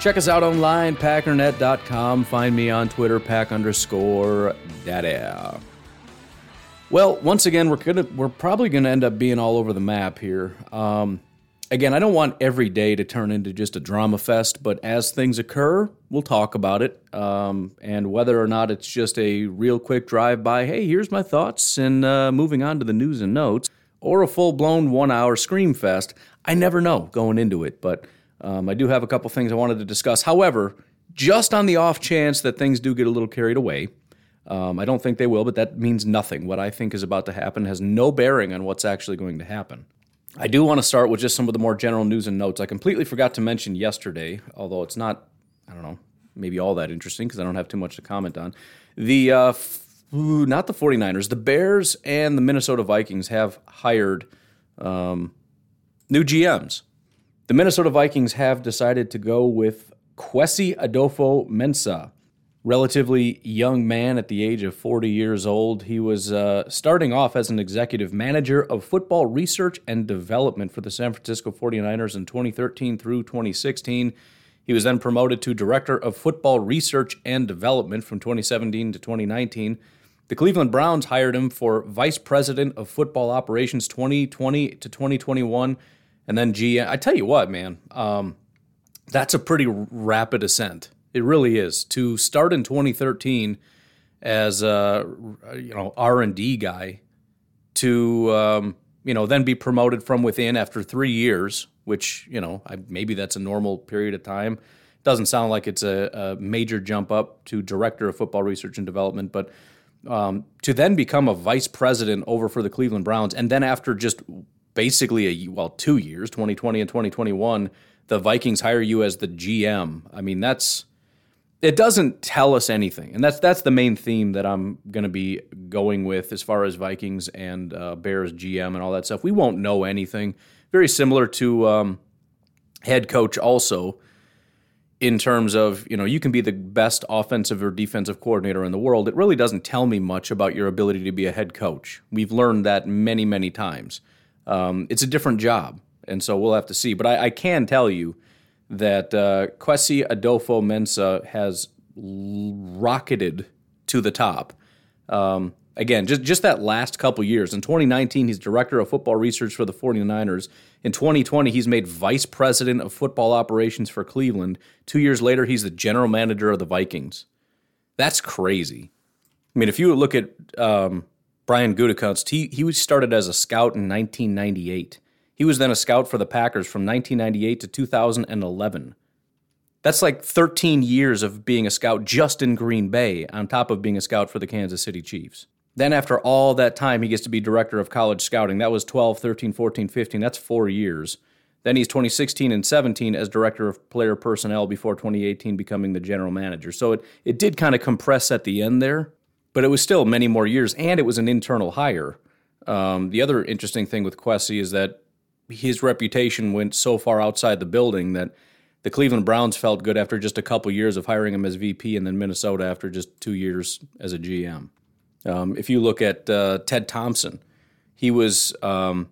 Check us out online, packernet.com. Find me on Twitter, pack underscore daddy. Well, once again, we're gonna we're probably gonna end up being all over the map here. Um, again, I don't want every day to turn into just a drama fest, but as things occur, we'll talk about it. Um, and whether or not it's just a real quick drive by, hey, here's my thoughts, and uh, moving on to the news and notes, or a full blown one hour scream fest, I never know going into it. But um, I do have a couple things I wanted to discuss. However, just on the off chance that things do get a little carried away, um, I don't think they will, but that means nothing. What I think is about to happen has no bearing on what's actually going to happen. I do want to start with just some of the more general news and notes. I completely forgot to mention yesterday, although it's not, I don't know, maybe all that interesting because I don't have too much to comment on. The, uh, f- not the 49ers, the Bears and the Minnesota Vikings have hired um, new GMs. The Minnesota Vikings have decided to go with Kwesi Adofo-Mensah relatively young man at the age of 40 years old. He was uh, starting off as an executive manager of football research and development for the San Francisco 49ers in 2013 through 2016. He was then promoted to director of football research and development from 2017 to 2019. The Cleveland Browns hired him for vice president of football operations 2020 to 2021, and then GM. I tell you what, man, um, that's a pretty rapid ascent. It really is. To start in 2013 as a you know R and D guy, to um, you know then be promoted from within after three years, which you know I, maybe that's a normal period of time. Doesn't sound like it's a, a major jump up to director of football research and development, but um, to then become a vice president over for the Cleveland Browns, and then after just basically a well two years, 2020 and 2021, the Vikings hire you as the GM. I mean that's it doesn't tell us anything, and that's that's the main theme that I'm going to be going with as far as Vikings and uh, Bears GM and all that stuff. We won't know anything. Very similar to um, head coach, also in terms of you know you can be the best offensive or defensive coordinator in the world. It really doesn't tell me much about your ability to be a head coach. We've learned that many many times. Um, it's a different job, and so we'll have to see. But I, I can tell you that uh, Kwesi Adofo-Mensah has rocketed to the top. Um, again, just, just that last couple years. In 2019, he's director of football research for the 49ers. In 2020, he's made vice president of football operations for Cleveland. Two years later, he's the general manager of the Vikings. That's crazy. I mean, if you look at um, Brian Gutekunst, he, he started as a scout in 1998. He was then a scout for the Packers from 1998 to 2011. That's like 13 years of being a scout just in Green Bay, on top of being a scout for the Kansas City Chiefs. Then, after all that time, he gets to be director of college scouting. That was 12, 13, 14, 15. That's four years. Then he's 2016 and 17 as director of player personnel before 2018 becoming the general manager. So it, it did kind of compress at the end there, but it was still many more years, and it was an internal hire. Um, the other interesting thing with Kwesi is that his reputation went so far outside the building that the Cleveland Browns felt good after just a couple years of hiring him as VP, and then Minnesota after just two years as a GM. Um, if you look at uh, Ted Thompson, he was um,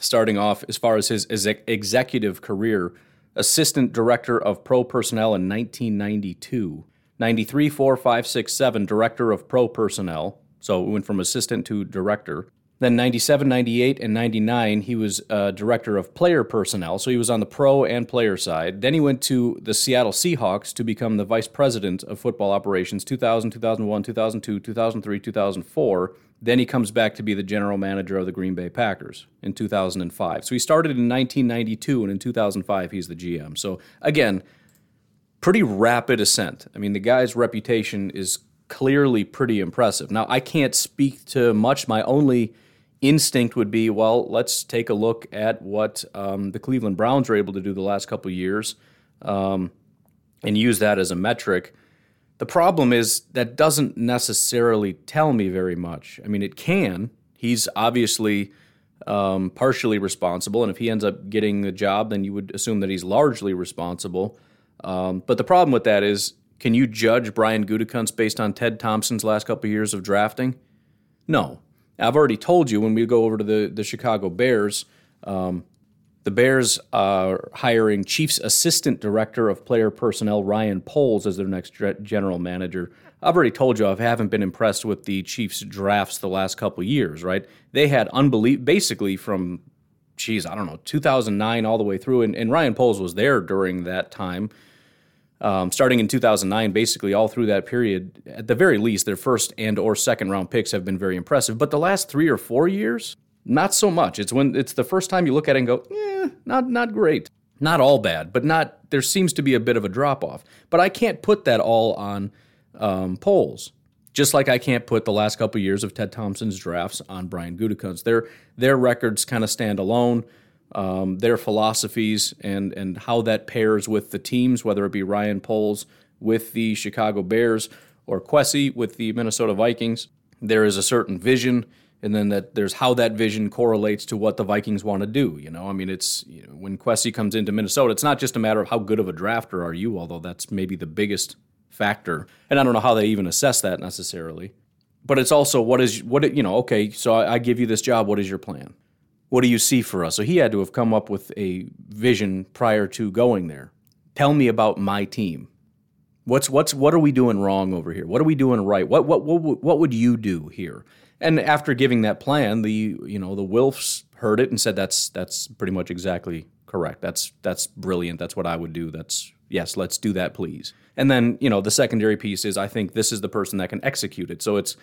starting off as far as his executive career, assistant director of pro personnel in 1992. 93, 4, 5, 6, 7, director of pro personnel. So it went from assistant to director. Then 97, 98, and 99, he was uh, director of player personnel. So he was on the pro and player side. Then he went to the Seattle Seahawks to become the vice president of football operations 2000, 2001, 2002, 2003, 2004. Then he comes back to be the general manager of the Green Bay Packers in 2005. So he started in 1992, and in 2005, he's the GM. So again, pretty rapid ascent. I mean, the guy's reputation is clearly pretty impressive. Now, I can't speak to much. My only instinct would be, well, let's take a look at what um, the Cleveland Browns were able to do the last couple years um, and use that as a metric. The problem is that doesn't necessarily tell me very much. I mean, it can. He's obviously um, partially responsible, and if he ends up getting the job, then you would assume that he's largely responsible. Um, but the problem with that is, can you judge Brian Gutekunst based on Ted Thompson's last couple of years of drafting? No. I've already told you when we go over to the, the Chicago Bears, um, the Bears are hiring Chiefs Assistant Director of Player Personnel Ryan Poles as their next general manager. I've already told you I haven't been impressed with the Chiefs drafts the last couple years, right? They had unbelievable, basically from, geez, I don't know, 2009 all the way through, and, and Ryan Poles was there during that time. Um, starting in 2009, basically all through that period, at the very least, their first and or second round picks have been very impressive. But the last three or four years, not so much. It's when it's the first time you look at it and go, yeah, not not great. Not all bad, but not. There seems to be a bit of a drop off. But I can't put that all on um, Poles. Just like I can't put the last couple years of Ted Thompson's drafts on Brian Gutekunst. Their their records kind of stand alone um, their philosophies and and how that pairs with the teams, whether it be Ryan Poles with the Chicago Bears or Kwesi with the Minnesota Vikings. There is a certain vision, and then that there's how that vision correlates to what the Vikings want to do. You know, I mean, it's you know, when Kwesi comes into Minnesota, it's not just a matter of how good of a drafter are you, although that's maybe the biggest factor. And I don't know how they even assess that necessarily. But it's also what is what you know. Okay, so I give you this job. What is your plan? What do you see for us? So he had to have come up with a vision prior to going there. Tell me about my team. What's what's what are we doing wrong over here? What are we doing right? What what what what would you do here? And after giving that plan, the you know the Wilfs heard it and said that's that's pretty much exactly correct. That's that's brilliant. That's what I would do. That's yes, let's do that, please. And then you know the secondary piece is I think this is the person that can execute it. So it's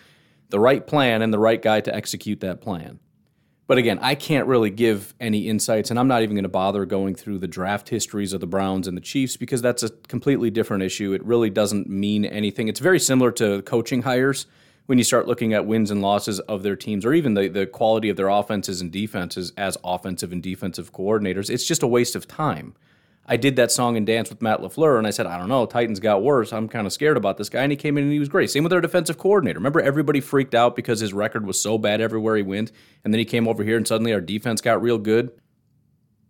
the right plan and the right guy to execute that plan. But again, I can't really give any insights, and I'm not even going to bother going through the draft histories of the Browns and the Chiefs because that's a completely different issue. It really doesn't mean anything. It's very similar to coaching hires when you start looking at wins and losses of their teams or even the, the quality of their offenses and defenses as offensive and defensive coordinators. It's just a waste of time. I did that song and dance with Matt LaFleur, and I said, I don't know, Titans got worse. I'm kind of scared about this guy. And he came in and he was great. Same with our defensive coordinator. Remember, everybody freaked out because his record was so bad everywhere he went. And then he came over here and suddenly our defense got real good.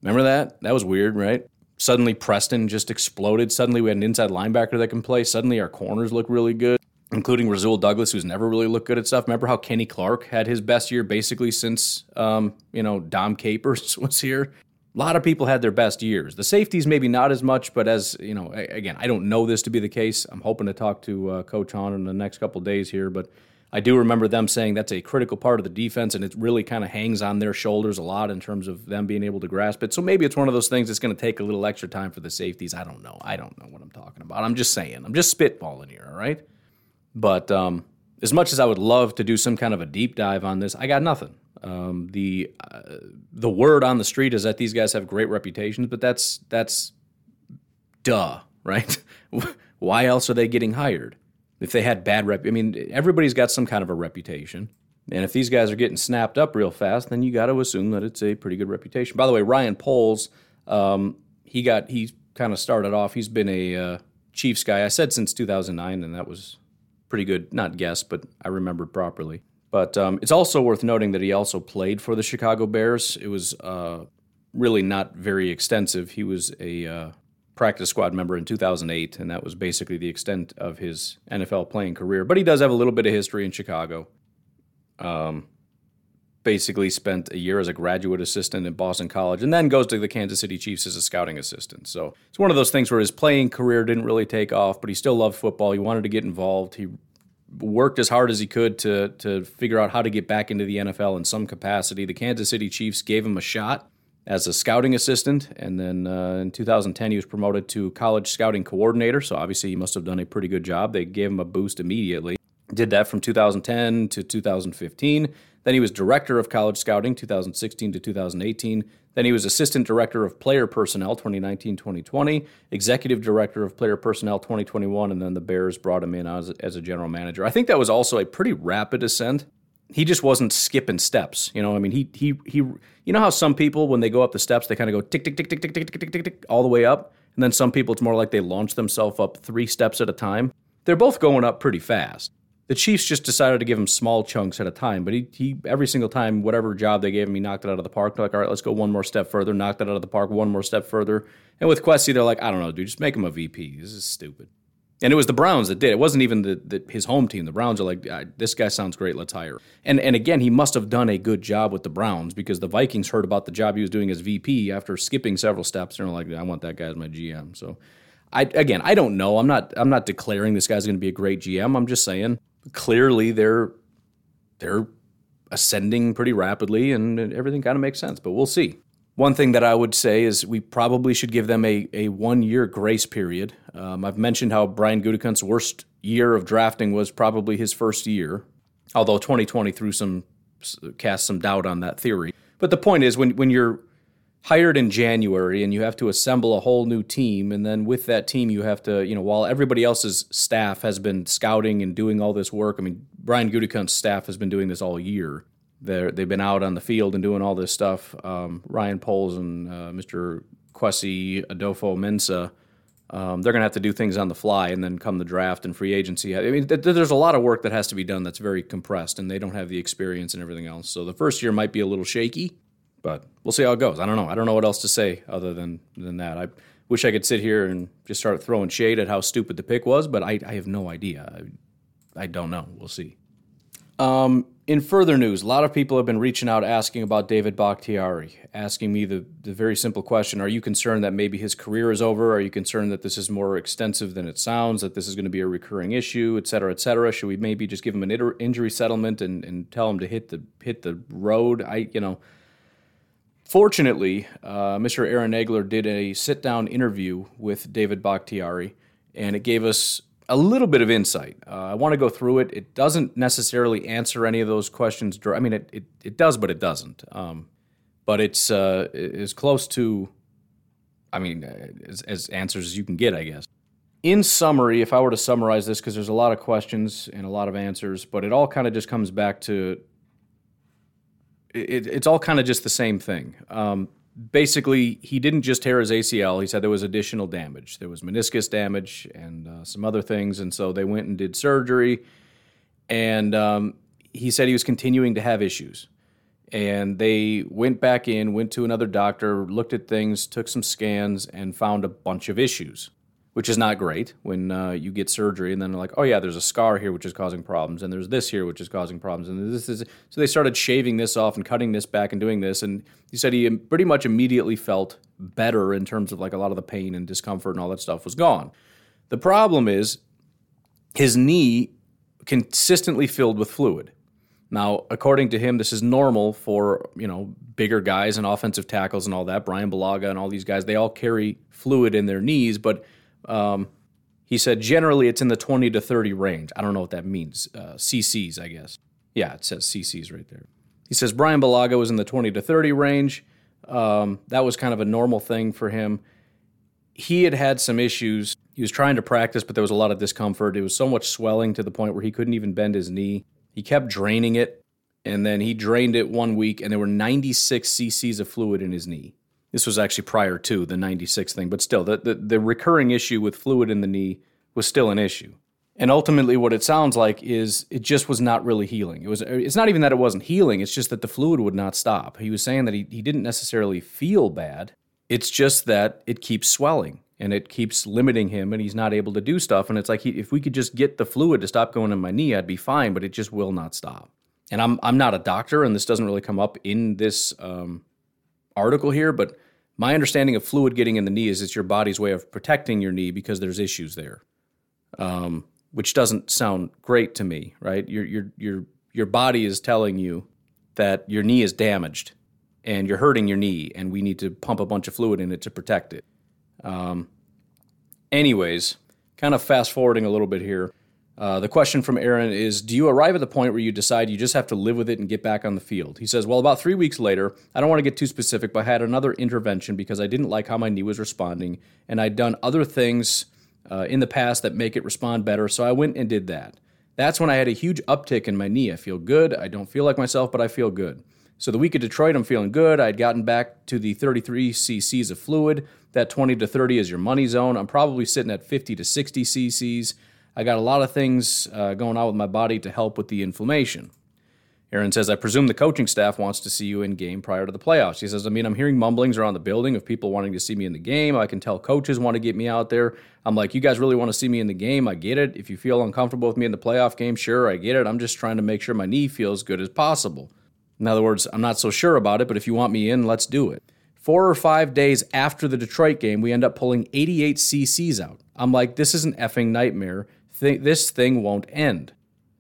Remember that? That was weird, right? Suddenly Preston just exploded. Suddenly we had an inside linebacker that can play. Suddenly our corners look really good, including Rasul Douglas, who's never really looked good at stuff. Remember how Kenny Clark had his best year basically since, um, you know, Dom Capers was here? A lot of people had their best years. The safeties maybe not as much, but as you know, again, I don't know this to be the case. I'm hoping to talk to uh, Coach Hahn in the next couple days here, but I do remember them saying that's a critical part of the defense, and it really kind of hangs on their shoulders a lot in terms of them being able to grasp it. So maybe it's one of those things that's going to take a little extra time for the safeties. I don't know. I don't know what I'm talking about. I'm just saying. I'm just spitballing here. All right, but um, as much as I would love to do some kind of a deep dive on this, I got nothing. Um, the uh, the word on the street is that these guys have great reputations, but that's that's duh, right? Why else are they getting hired? If they had bad rep, I mean, everybody's got some kind of a reputation, and if these guys are getting snapped up real fast, then you got to assume that it's a pretty good reputation. By the way, Ryan Poles, um, he got he kind of started off. He's been a uh, Chiefs guy. I said since 2009, and that was pretty good. Not guess, but I remembered properly. But um, it's also worth noting that he also played for the Chicago Bears. It was uh, really not very extensive. He was a uh, practice squad member in 2008, and that was basically the extent of his NFL playing career. But he does have a little bit of history in Chicago. Um, basically spent a year as a graduate assistant at Boston College and then goes to the Kansas City Chiefs as a scouting assistant. So it's one of those things where his playing career didn't really take off, but he still loved football. He wanted to get involved. He worked as hard as he could to to figure out how to get back into the NFL in some capacity. The Kansas City Chiefs gave him a shot as a scouting assistant, and then uh, in 2010 he was promoted to college scouting coordinator. So obviously he must have done a pretty good job. They gave him a boost immediately. Did that from 2010 to 2015. Then he was director of college scouting 2016 to 2018. Then he was assistant director of player personnel 2019 2020, executive director of player personnel 2021, and then the Bears brought him in as, as a general manager. I think that was also a pretty rapid ascent he just wasn't skipping steps. You know, I mean, he he he. You know how some people when they go up the steps, they kind of go tick tick tick tick tick tick tick tick tick tick all the way up, and then some people it's more like they launch themselves up three steps at a time. They're both going up pretty fast. The Chiefs just decided to give him small chunks at a time, but he he every single time whatever job they gave him, he knocked it out of the park. They're like, all right, let's go one more step further. Knocked it out of the park, one more step further. And with Kwesi, they're like, I don't know, dude, just make him a VP. This is stupid. And it was the Browns that did. It wasn't even the, the his home team. The Browns are like, this guy sounds great. Let's hire. And and again, he must have done a good job with the Browns because the Vikings heard about the job he was doing as VP after skipping several steps. And they're like, I want that guy as my GM. So, I again, I don't know. I'm not I'm not declaring this guy's going to be a great GM. I'm just saying clearly they're they're ascending pretty rapidly, and everything kind of makes sense. But we'll see. One thing that I would say is we probably should give them a, a one year grace period. Um, I've mentioned how Brian Gutekunst's worst year of drafting was probably his first year, although 2020 threw some cast some doubt on that theory. But the point is, when when you're hired in January and you have to assemble a whole new team, and then with that team you have to, you know, while everybody else's staff has been scouting and doing all this work, I mean, Brian Gutekunst's staff has been doing this all year they they've been out on the field and doing all this stuff. Um, Ryan Poles and uh, Mr. Kwesi Adofo-Mensah, um, they're going to have to do things on the fly, and then come the draft and free agency. I mean, th- there's a lot of work that has to be done that's very compressed, and they don't have the experience and everything else. So the first year might be a little shaky, but we'll see how it goes. I don't know. I don't know what else to say other than than that. I wish I could sit here and just start throwing shade at how stupid the pick was, but I, I have no idea. I, I don't know. We'll see. Um, in further news, a lot of people have been reaching out asking about David Bakhtiari, asking me the, the very simple question Are you concerned that maybe his career is over? Are you concerned that this is more extensive than it sounds, that this is going to be a recurring issue, et cetera, et cetera? Should we maybe just give him an injury settlement and, and tell him to hit the, hit the road? I, you know, fortunately, uh, Mr. Aaron Nagler did a sit down interview with David Bakhtiari, and it gave us a little bit of insight. Uh, I want to go through it. It doesn't necessarily answer any of those questions. I mean, it, it, it does, but it doesn't. Um, but it's uh, as close to, I mean, as, as, answers as you can get, I guess. In summary, if I were to summarize this, because there's a lot of questions and a lot of answers, but it all kind of just comes back to it, it's all kind of just the same thing. Um, basically, he didn't just tear his ACL. He said there was additional damage. There was meniscus damage and uh, some other things. And so they went and did surgery. And um, he said he was continuing to have issues. And they went back in, went to another doctor, looked at things, took some scans, and found a bunch of issues which is not great when uh, you get surgery and then they're like, oh yeah, there's a scar here which is causing problems, and there's this here which is causing problems, and this is so they started shaving this off and cutting this back and doing this, and he said he pretty much immediately felt better in terms of like a lot of the pain and discomfort and all that stuff was gone. The problem is his knee consistently filled with fluid. Now, according to him, this is normal for you know bigger guys and offensive tackles and all that. Brian Bulaga and all these guys, they all carry fluid in their knees, but um, he said generally it's in the 20 to 30 range. I don't know what that means. Uh, CCs, I guess. Yeah, it says CCs right there. He says Brian Bulaga was in the 20 to 30 range. Um, that was kind of a normal thing for him. He had had some issues. He was trying to practice, but there was a lot of discomfort. It was so much swelling to the point where he couldn't even bend his knee. He kept draining it, and then he drained it one week, and there were 96 cc's of fluid in his knee. This was actually prior to the 96 thing, but still, the, the, the recurring issue with fluid in the knee was still an issue. And ultimately, what it sounds like is it just was not really healing. It was. It's not even that it wasn't healing. It's just that the fluid would not stop. He was saying that he, he didn't necessarily feel bad. It's just that it keeps swelling and it keeps limiting him, and he's not able to do stuff. And it's like he, if we could just get the fluid to stop going in my knee, I'd be fine. But it just will not stop. And I'm I'm not a doctor, and this doesn't really come up in this um, article here, but my understanding of fluid getting in the knee is it's your body's way of protecting your knee because there's issues there. Um, which doesn't sound great to me, right? Your your your your body is telling you that your knee is damaged and you're hurting your knee, and we need to pump a bunch of fluid in it to protect it. Um, anyways, kind of fast forwarding a little bit here. Uh, the question from Aaron is Do you arrive at the point where you decide you just have to live with it and get back on the field? He says, Well, about three weeks later, I don't want to get too specific, but I had another intervention because I didn't like how my knee was responding, and I'd done other things uh, in the past that make it respond better, so I went and did that. That's when I had a huge uptick in my knee. I feel good. I don't feel like myself, but I feel good. So the week of Detroit, I'm feeling good. I'd gotten back to the 33 cc's of fluid. That 20 to 30 is your money zone. I'm probably sitting at 50 to 60 cc's. I got a lot of things uh, going on with my body to help with the inflammation. Aaron says, I presume the coaching staff wants to see you in game prior to the playoffs. He says, I mean, I'm hearing mumblings around the building of people wanting to see me in the game. I can tell coaches want to get me out there. I'm like, you guys really want to see me in the game? I get it. If you feel uncomfortable with me in the playoff game, sure, I get it. I'm just trying to make sure my knee feels good as possible. In other words, I'm not so sure about it, but if you want me in, let's do it. Four or five days after the Detroit game, we end up pulling 88 cc's out. I'm like, this is an effing nightmare th- this thing won't end.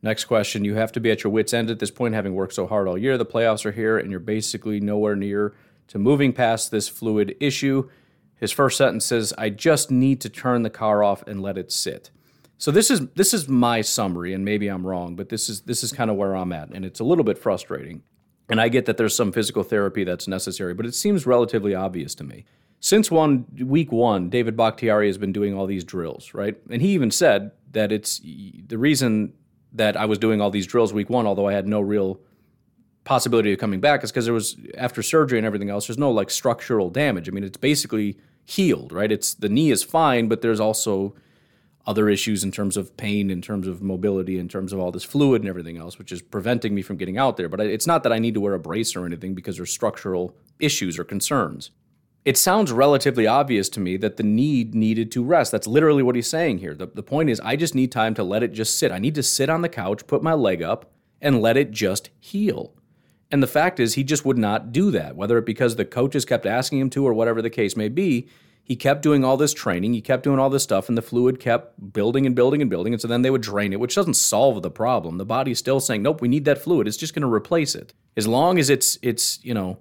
Next question You have to be at your wits' end at this point, having worked so hard all year. The playoffs are here, and you're basically nowhere near to moving past this fluid issue. His first sentence says, I just need to turn the car off and let it sit. So this is this is my summary, and maybe I'm wrong, but this is this is kind of where I'm at, and it's a little bit frustrating. And I get that there's some physical therapy that's necessary, but it seems relatively obvious to me since one week one, David Bakhtiari has been doing all these drills, right? And he even said that it's the reason that I was doing all these drills week one, although I had no real possibility of coming back, is because there was after surgery and everything else, there's no like structural damage. I mean, it's basically healed, right? It's the knee is fine, but there's also other issues in terms of pain, in terms of mobility, in terms of all this fluid and everything else, which is preventing me from getting out there. But it's not that I need to wear a brace or anything because there's structural issues or concerns it sounds relatively obvious to me that the need needed to rest. That's literally what he's saying here. The, the point is, I just need time to let it just sit. I need to sit on the couch, put my leg up, and let it just heal. And the fact is, he just would not do that, whether it because the coaches kept asking him to or whatever the case may be. He kept doing all this training, he kept doing all this stuff, and the fluid kept building and building and building. And so then they would drain it, which doesn't solve the problem. The body's still saying, nope, we need that fluid. It's just going to replace it. As long as it's, it's you know,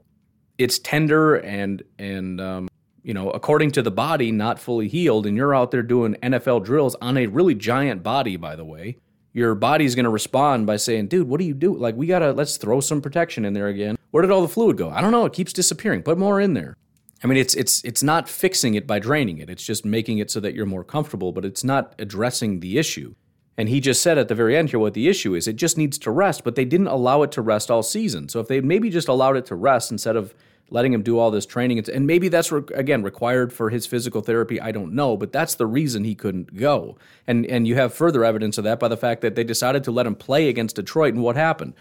it's tender and and um, you know according to the body not fully healed and you're out there doing NFL drills on a really giant body by the way your body's going to respond by saying dude what do you do? Like we got to let's throw some protection in there again. Where did all the fluid go? I don't know. It keeps disappearing. Put more in there. I mean it's it's it's not fixing it by draining it. It's just making it so that you're more comfortable but it's not addressing the issue. And he just said at the very end here what the issue is. It just needs to rest, but they didn't allow it to rest all season. So if they maybe just allowed it to rest instead of letting him do all this training, and maybe that's again required for his physical therapy. I don't know, but that's the reason he couldn't go. And and you have further evidence of that by the fact that they decided to let him play against Detroit, and what happened?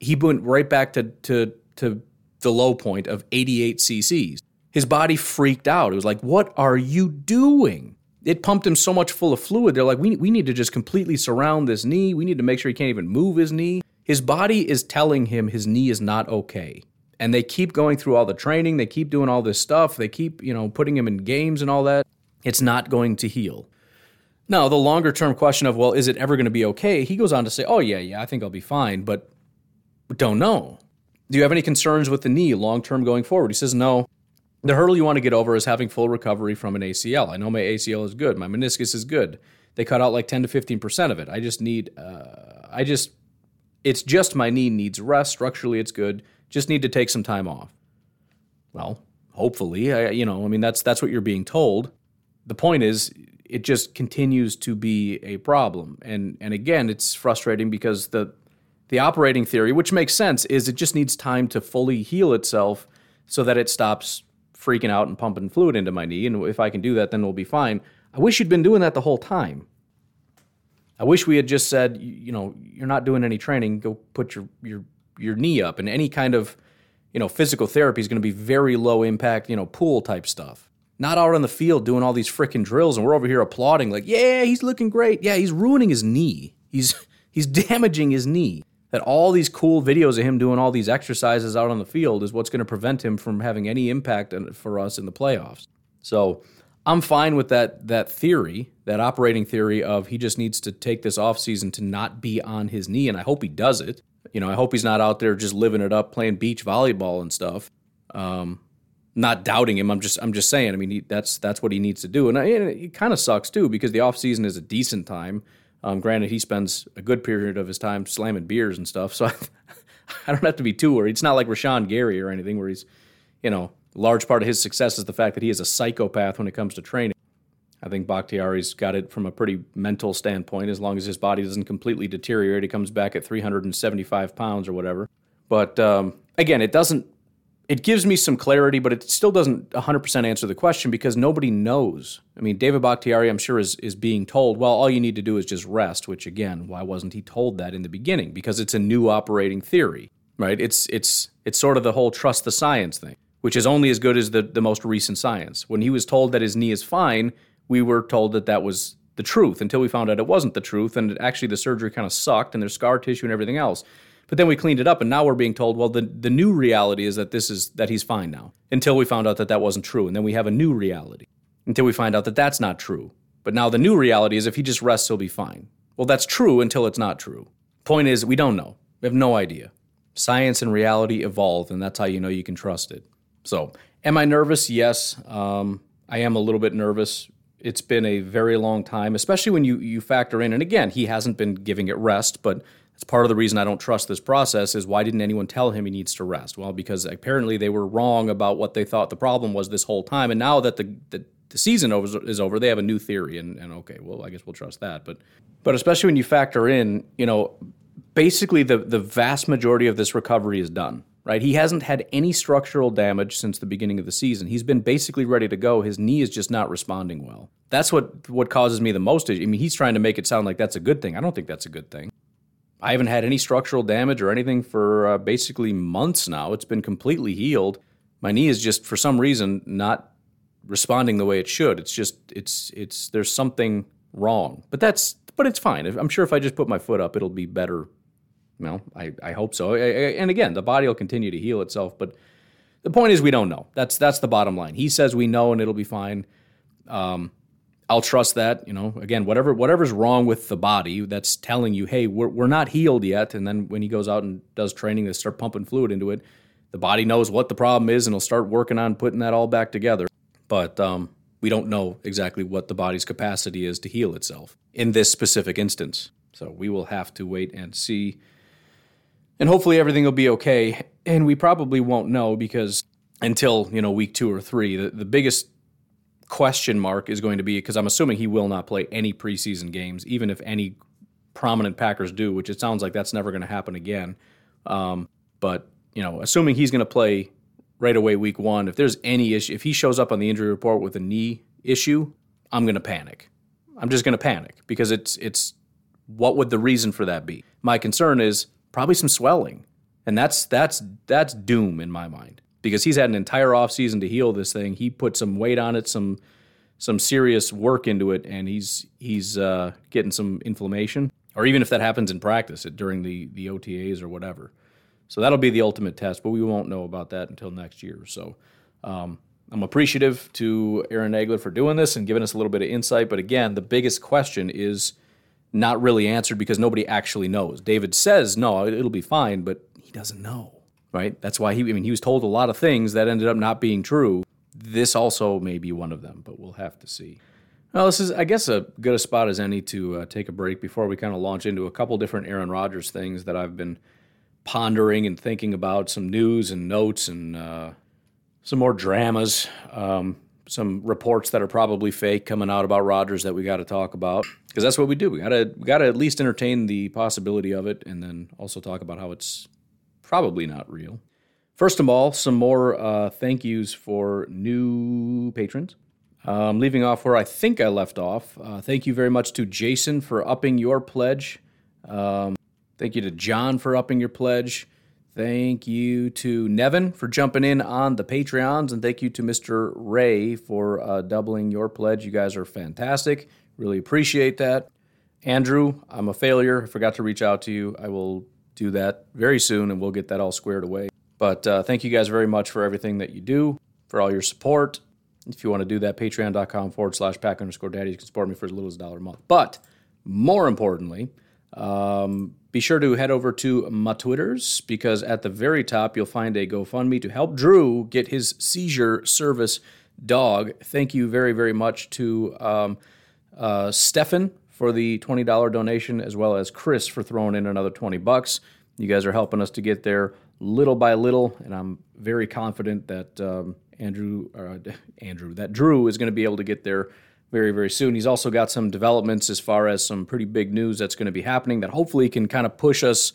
He went right back to to to the low point of 88 cc's. His body freaked out. It was like, "What are you doing?" it pumped him so much full of fluid. They're like, we, we need to just completely surround this knee. We need to make sure he can't even move his knee. His body is telling him his knee is not okay. And they keep going through all the training. They keep doing all this stuff. They keep, you know, putting him in games and all that. It's not going to heal. Now, the longer term question of, well, is it ever going to be okay? He goes on to say, oh, yeah, yeah, I think I'll be fine, but don't know. Do you have any concerns with the knee long term going forward? He says, no. The hurdle you want to get over is having full recovery from an ACL. I know my ACL is good, my meniscus is good. They cut out like 10 to 15% of it. I just need, uh, I just, it's just my knee needs rest. Structurally, it's good. Just need to take some time off. Well, hopefully, I, you know, I mean, that's that's what you're being told. The point is, it just continues to be a problem, and and again, it's frustrating because the the operating theory, which makes sense, is it just needs time to fully heal itself so that it stops freaking out and pumping fluid into my knee. And if I can do that, then we'll be fine. I wish you'd been doing that the whole time. I wish we had just said, you know, you're not doing any training. Go put your your your knee up. And any kind of, you know, physical therapy is going to be very low impact, you know, pool type stuff. Not out on the field doing all these freaking drills, and we're over here applauding like, yeah, he's looking great. Yeah, he's ruining his knee. He's he's damaging his knee that all these cool videos of him doing all these exercises out on the field is what's going to prevent him from having any impact for us in the playoffs. So I'm fine with that that theory, that operating theory of he just needs to take this offseason to not be on his knee, and I hope he does it. You know, I hope he's not out there just living it up, playing beach volleyball and stuff. Um, not doubting him. I'm just I'm just saying. I mean, he, that's that's what he needs to do, and, I, it kind of sucks too because the off season is a decent time. Um, granted, he spends a good period of his time slamming beers and stuff, so I, I don't have to be too worried. It's not like Rashan Gary or anything where he's, you know, large part of his success is the fact that he is a psychopath when it comes to training. I think Bakhtiari's got it from a pretty mental standpoint. As long as his body doesn't completely deteriorate, he comes back at 375 pounds or whatever. But um, again, it doesn't. It gives me some clarity, but it still doesn't 100% answer the question because nobody knows. I mean, David Bakhtiari, I'm sure, is is being told, well, all you need to do is just rest. Which again, why wasn't he told that in the beginning? Because it's a new operating theory, right? It's it's it's sort of the whole trust the science thing which is only as good as the, the most recent science. When he was told that his knee is fine, we were told that that was the truth until we found out it wasn't the truth. And actually, the surgery kind of sucked and there's scar tissue and everything else. But then we cleaned it up, and now we're being told, well, the, the new reality is that this is that he's fine now. Until we found out that that wasn't true, and then we have a new reality. Until we find out that that's not true. But now the new reality is if he just rests, he'll be fine. Well, that's true until it's not true. Point is, we don't know. We have no idea. Science and reality evolve, and that's how you know you can trust it. So, am I nervous? Yes. Um, I am a little bit nervous. It's been a very long time, especially when you, you factor in, and again, he hasn't been giving it rest, but that's part of the reason I don't trust this process is why didn't anyone tell him he needs to rest? Well, because apparently they were wrong about what they thought the problem was this whole time. And now that the, the, the season is over, they have a new theory, and, and okay, well, I guess we'll trust that. But, but especially when you factor in, you know, basically the, the vast majority of this recovery is done right? He hasn't had any structural damage since the beginning of the season. He's been basically ready to go. His knee is just not responding well. That's what what causes me the most. I mean, he's trying to make it sound like that's a good thing. I don't think that's a good thing. I haven't had any structural damage or anything for uh, basically months now. It's been completely healed. My knee is just for some reason not responding the way it should. It's just it's it's there's something wrong. But that's but it's fine. I'm sure if I just put my foot up, it'll be better well, I, I hope so. And again, the body will continue to heal itself. But the point is, we don't know. That's that's the bottom line. He says we know, and it'll be fine. Um, I'll trust that. You know, again, whatever whatever's wrong with the body that's telling you, hey, we're we're not healed yet. And then when he goes out and does training, they start pumping fluid into it. The body knows what the problem is, and it'll start working on putting that all back together. But um, we don't know exactly what the body's capacity is to heal itself in this specific instance. So we will have to wait and see and hopefully everything will be okay. And we probably won't know because until you know week two or three, the, the biggest question mark is going to be because I'm assuming he will not play any preseason games, even if any prominent Packers do, which it sounds like that's never going to happen again. Um, but you know, assuming he's going to play right away week one, if there's any issue, if he shows up on the injury report with a knee issue, I'm going to panic. I'm just going to panic because it's it's what would the reason for that be? My concern is probably some swelling. And that's that's that's doom in my mind because he's had an entire offseason to heal this thing. He put some weight on it, some some serious work into it, and he's he's uh, getting some inflammation. Or even if that happens in practice during the the OTAs or whatever. So that'll be the ultimate test, but we won't know about that until next year. So um, I'm appreciative to Aaron Nagler for doing this and giving us a little bit of insight. But again, the biggest question is not really answered because nobody actually knows. David says, no, it'll be fine, but he doesn't know, right? That's why he, I mean, he was told a lot of things that ended up not being true. This also may be one of them, but we'll have to see. Well, this is, I guess, a good a spot as any to uh, take a break before we kind of launch into a couple different Aaron Rodgers things that I've been pondering and thinking about, some news and notes and uh, some more dramas. Um, some reports that are probably fake coming out about Rodgers that we got to talk about because that's what we do. We gotta we gotta at least entertain the possibility of it, and then also talk about how it's probably not real. First of all, some more uh, thank yous for new patrons. Um, leaving off where I think I left off. Uh, thank you very much to Jason for upping your pledge. Um, thank you to John for upping your pledge. Thank you to Nevin for jumping in on the Patreons, and thank you to Mr. Ray for uh, doubling your pledge. You guys are fantastic. Really appreciate that. Andrew, I'm a failure. I forgot to reach out to you. I will do that very soon, and we'll get that all squared away. But uh, thank you guys very much for everything that you do, for all your support. If you want to do that, patreon.com forward slash pack underscore daddy. You can support me for as little as a dollar a month. But more importantly, um, be sure to head over to my Twitters because at the very top you'll find a GoFundMe to help Drew get his seizure service dog. Thank you very, very much to um, uh, Stefan for the $20 donation, as well as Chris for throwing in another 20 bucks. You guys are helping us to get there little by little, and I'm very confident that um, Andrew, uh, Andrew, that Drew is going to be able to get there very, very soon. He's also got some developments as far as some pretty big news that's going to be happening that hopefully can kind of push us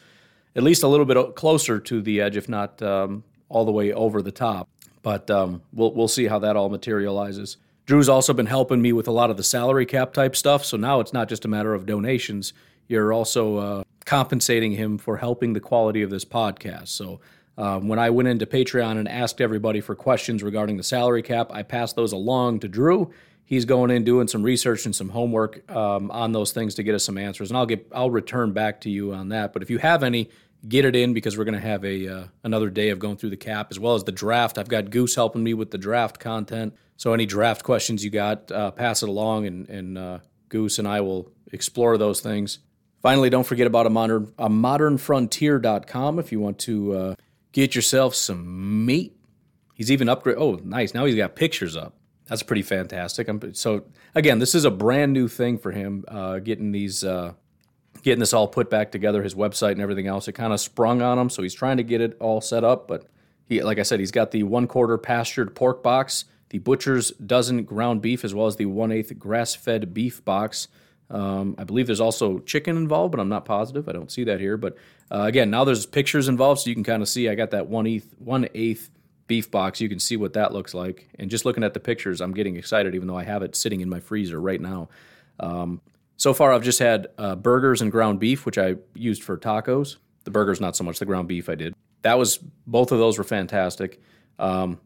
at least a little bit closer to the edge, if not um, all the way over the top. But um, we'll we'll see how that all materializes. Drew's also been helping me with a lot of the salary cap type stuff. So now it's not just a matter of donations. You're also uh, compensating him for helping the quality of this podcast. So um, when I went into Patreon and asked everybody for questions regarding the salary cap, I passed those along to Drew. He's going in doing some research and some homework um, on those things to get us some answers, and I'll get I'll return back to you on that. But if you have any, get it in because we're going to have a uh, another day of going through the cap as well as the draft. I've got Goose helping me with the draft content. So any draft questions you got, uh, pass it along, and, and uh, Goose and I will explore those things. Finally, don't forget about a modern a modernfrontier.com if you want to uh, get yourself some meat. He's even upgrade. Oh, nice! Now he's got pictures up. That's pretty fantastic. I'm, so again, this is a brand new thing for him. Uh, getting these, uh, getting this all put back together, his website and everything else. It kind of sprung on him, so he's trying to get it all set up. But he, like I said, he's got the one quarter pastured pork box the butcher's dozen ground beef, as well as the one eighth grass fed beef box. Um, I believe there's also chicken involved, but I'm not positive. I don't see that here. But uh, again, now there's pictures involved, so you can kind of see. I got that one eighth one eighth beef box. You can see what that looks like. And just looking at the pictures, I'm getting excited, even though I have it sitting in my freezer right now. Um, so far, I've just had uh, burgers and ground beef, which I used for tacos. The burgers, not so much. The ground beef, I did. That was both of those were fantastic. Um,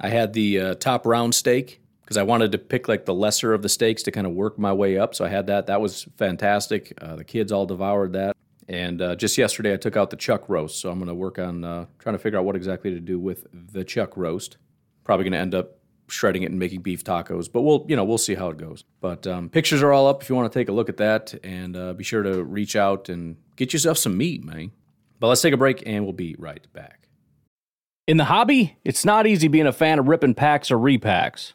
I had the uh, top round steak because I wanted to pick like the lesser of the steaks to kind of work my way up. So I had that. That was fantastic. Uh, the kids all devoured that. And uh, just yesterday, I took out the chuck roast. So I'm going to work on uh, trying to figure out what exactly to do with the chuck roast. Probably going to end up shredding it and making beef tacos, but we'll you know we'll see how it goes. But um, pictures are all up if you want to take a look at that, and uh, be sure to reach out and get yourself some meat, man. But let's take a break, and we'll be right back. In the hobby, it's not easy being a fan of ripping packs or repacks.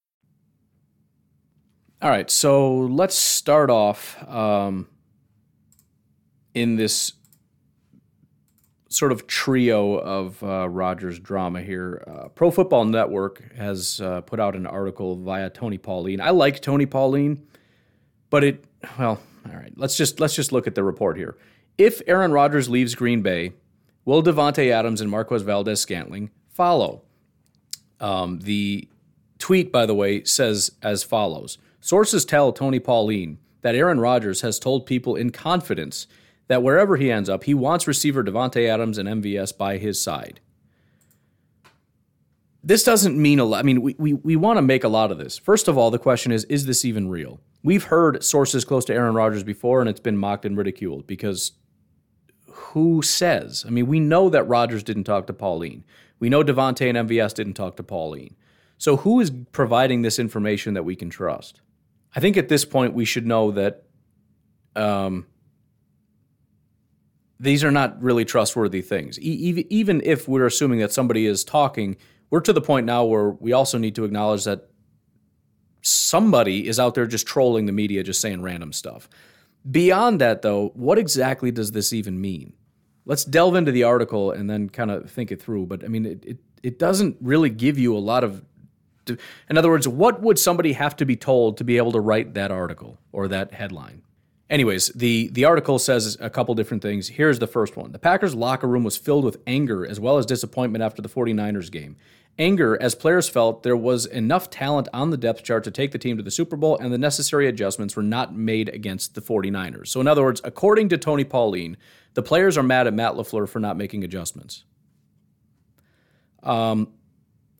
All right, so let's start off um, in this sort of trio of uh, Rodgers drama here. Uh, Pro Football Network has uh, put out an article via Tony Pauline. I like Tony Pauline, but it, well, all right, let's just let's just look at the report here. If Aaron Rodgers leaves Green Bay, will Davante Adams and Marquez Valdes-Scantling follow? Um, the tweet, by the way, says as follows: Sources tell Tony Pauline that Aaron Rodgers has told people in confidence that wherever he ends up, he wants receiver Davante Adams and MVS by his side. This doesn't mean a lot. I mean, we, we, we want to make a lot of this. First of all, the question is is this even real? We've heard sources close to Aaron Rodgers before, and it's been mocked and ridiculed because who says? I mean, we know that Rodgers didn't talk to Pauline. We know Davante and MVS didn't talk to Pauline. So who is providing this information that we can trust? I think at this point we should know that um, these are not really trustworthy things. E- even if we're assuming that somebody is talking, we're to the point now where we also need to acknowledge that somebody is out there just trolling the media, just saying random stuff. Beyond that, though, what exactly does this even mean? Let's delve into the article and then kind of think it through. But I mean, it, it, it doesn't really give you a lot of. In other words, what would somebody have to be told to be able to write that article or that headline? Anyways, the, the article says a couple different things. Here's the first one The Packers' locker room was filled with anger as well as disappointment after the 49ers game. Anger, as players felt there was enough talent on the depth chart to take the team to the Super Bowl, and the necessary adjustments were not made against the 49ers. So, in other words, according to Tony Pauline, the players are mad at Matt LaFleur for not making adjustments. Um,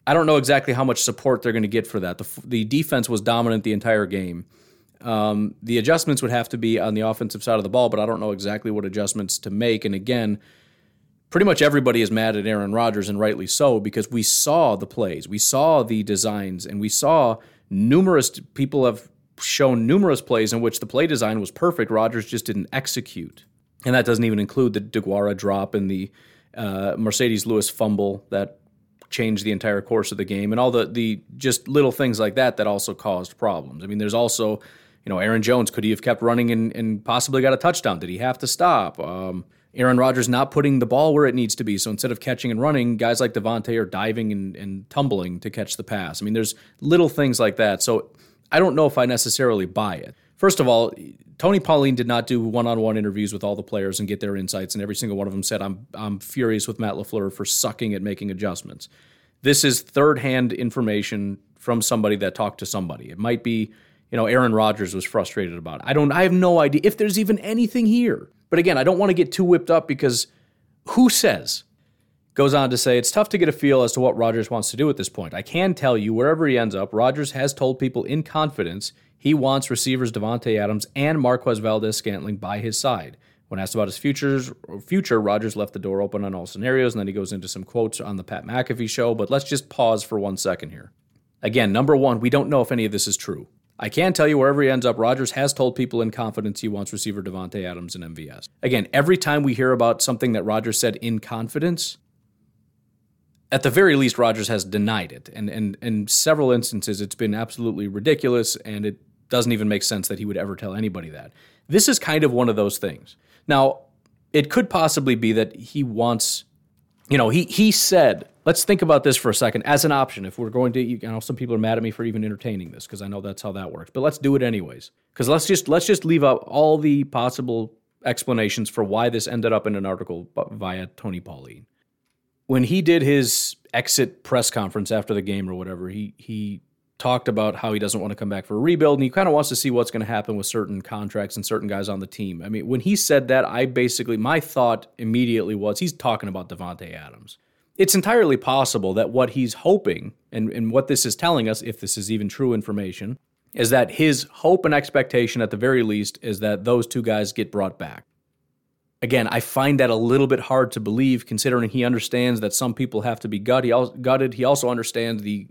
I don't know exactly how much support they're going to get for that. The, the defense was dominant the entire game. Um, the adjustments would have to be on the offensive side of the ball, but I don't know exactly what adjustments to make. And again, pretty much everybody is mad at Aaron Rodgers, and rightly so, because we saw the plays, we saw the designs, and we saw numerous people have shown numerous plays in which the play design was perfect. Rodgers just didn't execute. And that doesn't even include the DeGuara drop and the uh, Marcedes Lewis fumble that changed the entire course of the game and all the the just little things like that that also caused problems. I mean, there's also, you know, Aaron Jones, could he have kept running and, and possibly got a touchdown? Did he have to stop? Um, Aaron Rodgers not putting the ball where it needs to be. So instead of catching and running, guys like Davante are diving and, and tumbling to catch the pass. I mean, there's little things like that. So I don't know if I necessarily buy it. First of all, Tony Pauline did not do one-on-one interviews with all the players and get their insights, and every single one of them said, "I'm I'm furious with Matt Lafleur for sucking at making adjustments." This is third-hand information from somebody that talked to somebody. It might be, you know, Aaron Rodgers was frustrated about it. I don't. I have no idea if there's even anything here. But again, I don't want to get too whipped up because who says? Goes on to say, it's tough to get a feel as to what Rodgers wants to do at this point. I can tell you, wherever he ends up, Rodgers has told people in confidence he wants receivers Davante Adams and Marquez Valdes Scantling by his side. When asked about his futures, future, Rodgers left the door open on all scenarios, and then he goes into some quotes on the Pat McAfee show. But let's just pause for one second here. Again, number one, we don't know if any of this is true. I can tell you wherever he ends up, Rodgers has told people in confidence he wants receiver Davante Adams and MVS. Again, every time we hear about something that Rodgers said in confidence, at the very least, Rodgers has denied it. And, and in several instances, it's been absolutely ridiculous, and it doesn't even make sense that he would ever tell anybody that. This is kind of one of those things. Now, it could possibly be that he wants, you know, he he said let's think about this for a second as an option. If we're going to, you know, some people are mad at me for even entertaining this because I know that's how that works. But let's do it anyways. Because let's just let's just leave out all the possible explanations for why this ended up in an article via Tony Pauline. When he did his exit press conference after the game or whatever, he he talked about how he doesn't want to come back for a rebuild and he kind of wants to see what's going to happen with certain contracts and certain guys on the team. I mean, when he said that, I basically my thought immediately was he's talking about Davante Adams it's entirely possible that what he's hoping, and, and what this is telling us, if this is even true information, is that his hope and expectation, at the very least, is that those two guys get brought back. Again, I find that a little bit hard to believe considering he understands that some people have to be gutted. He also understands the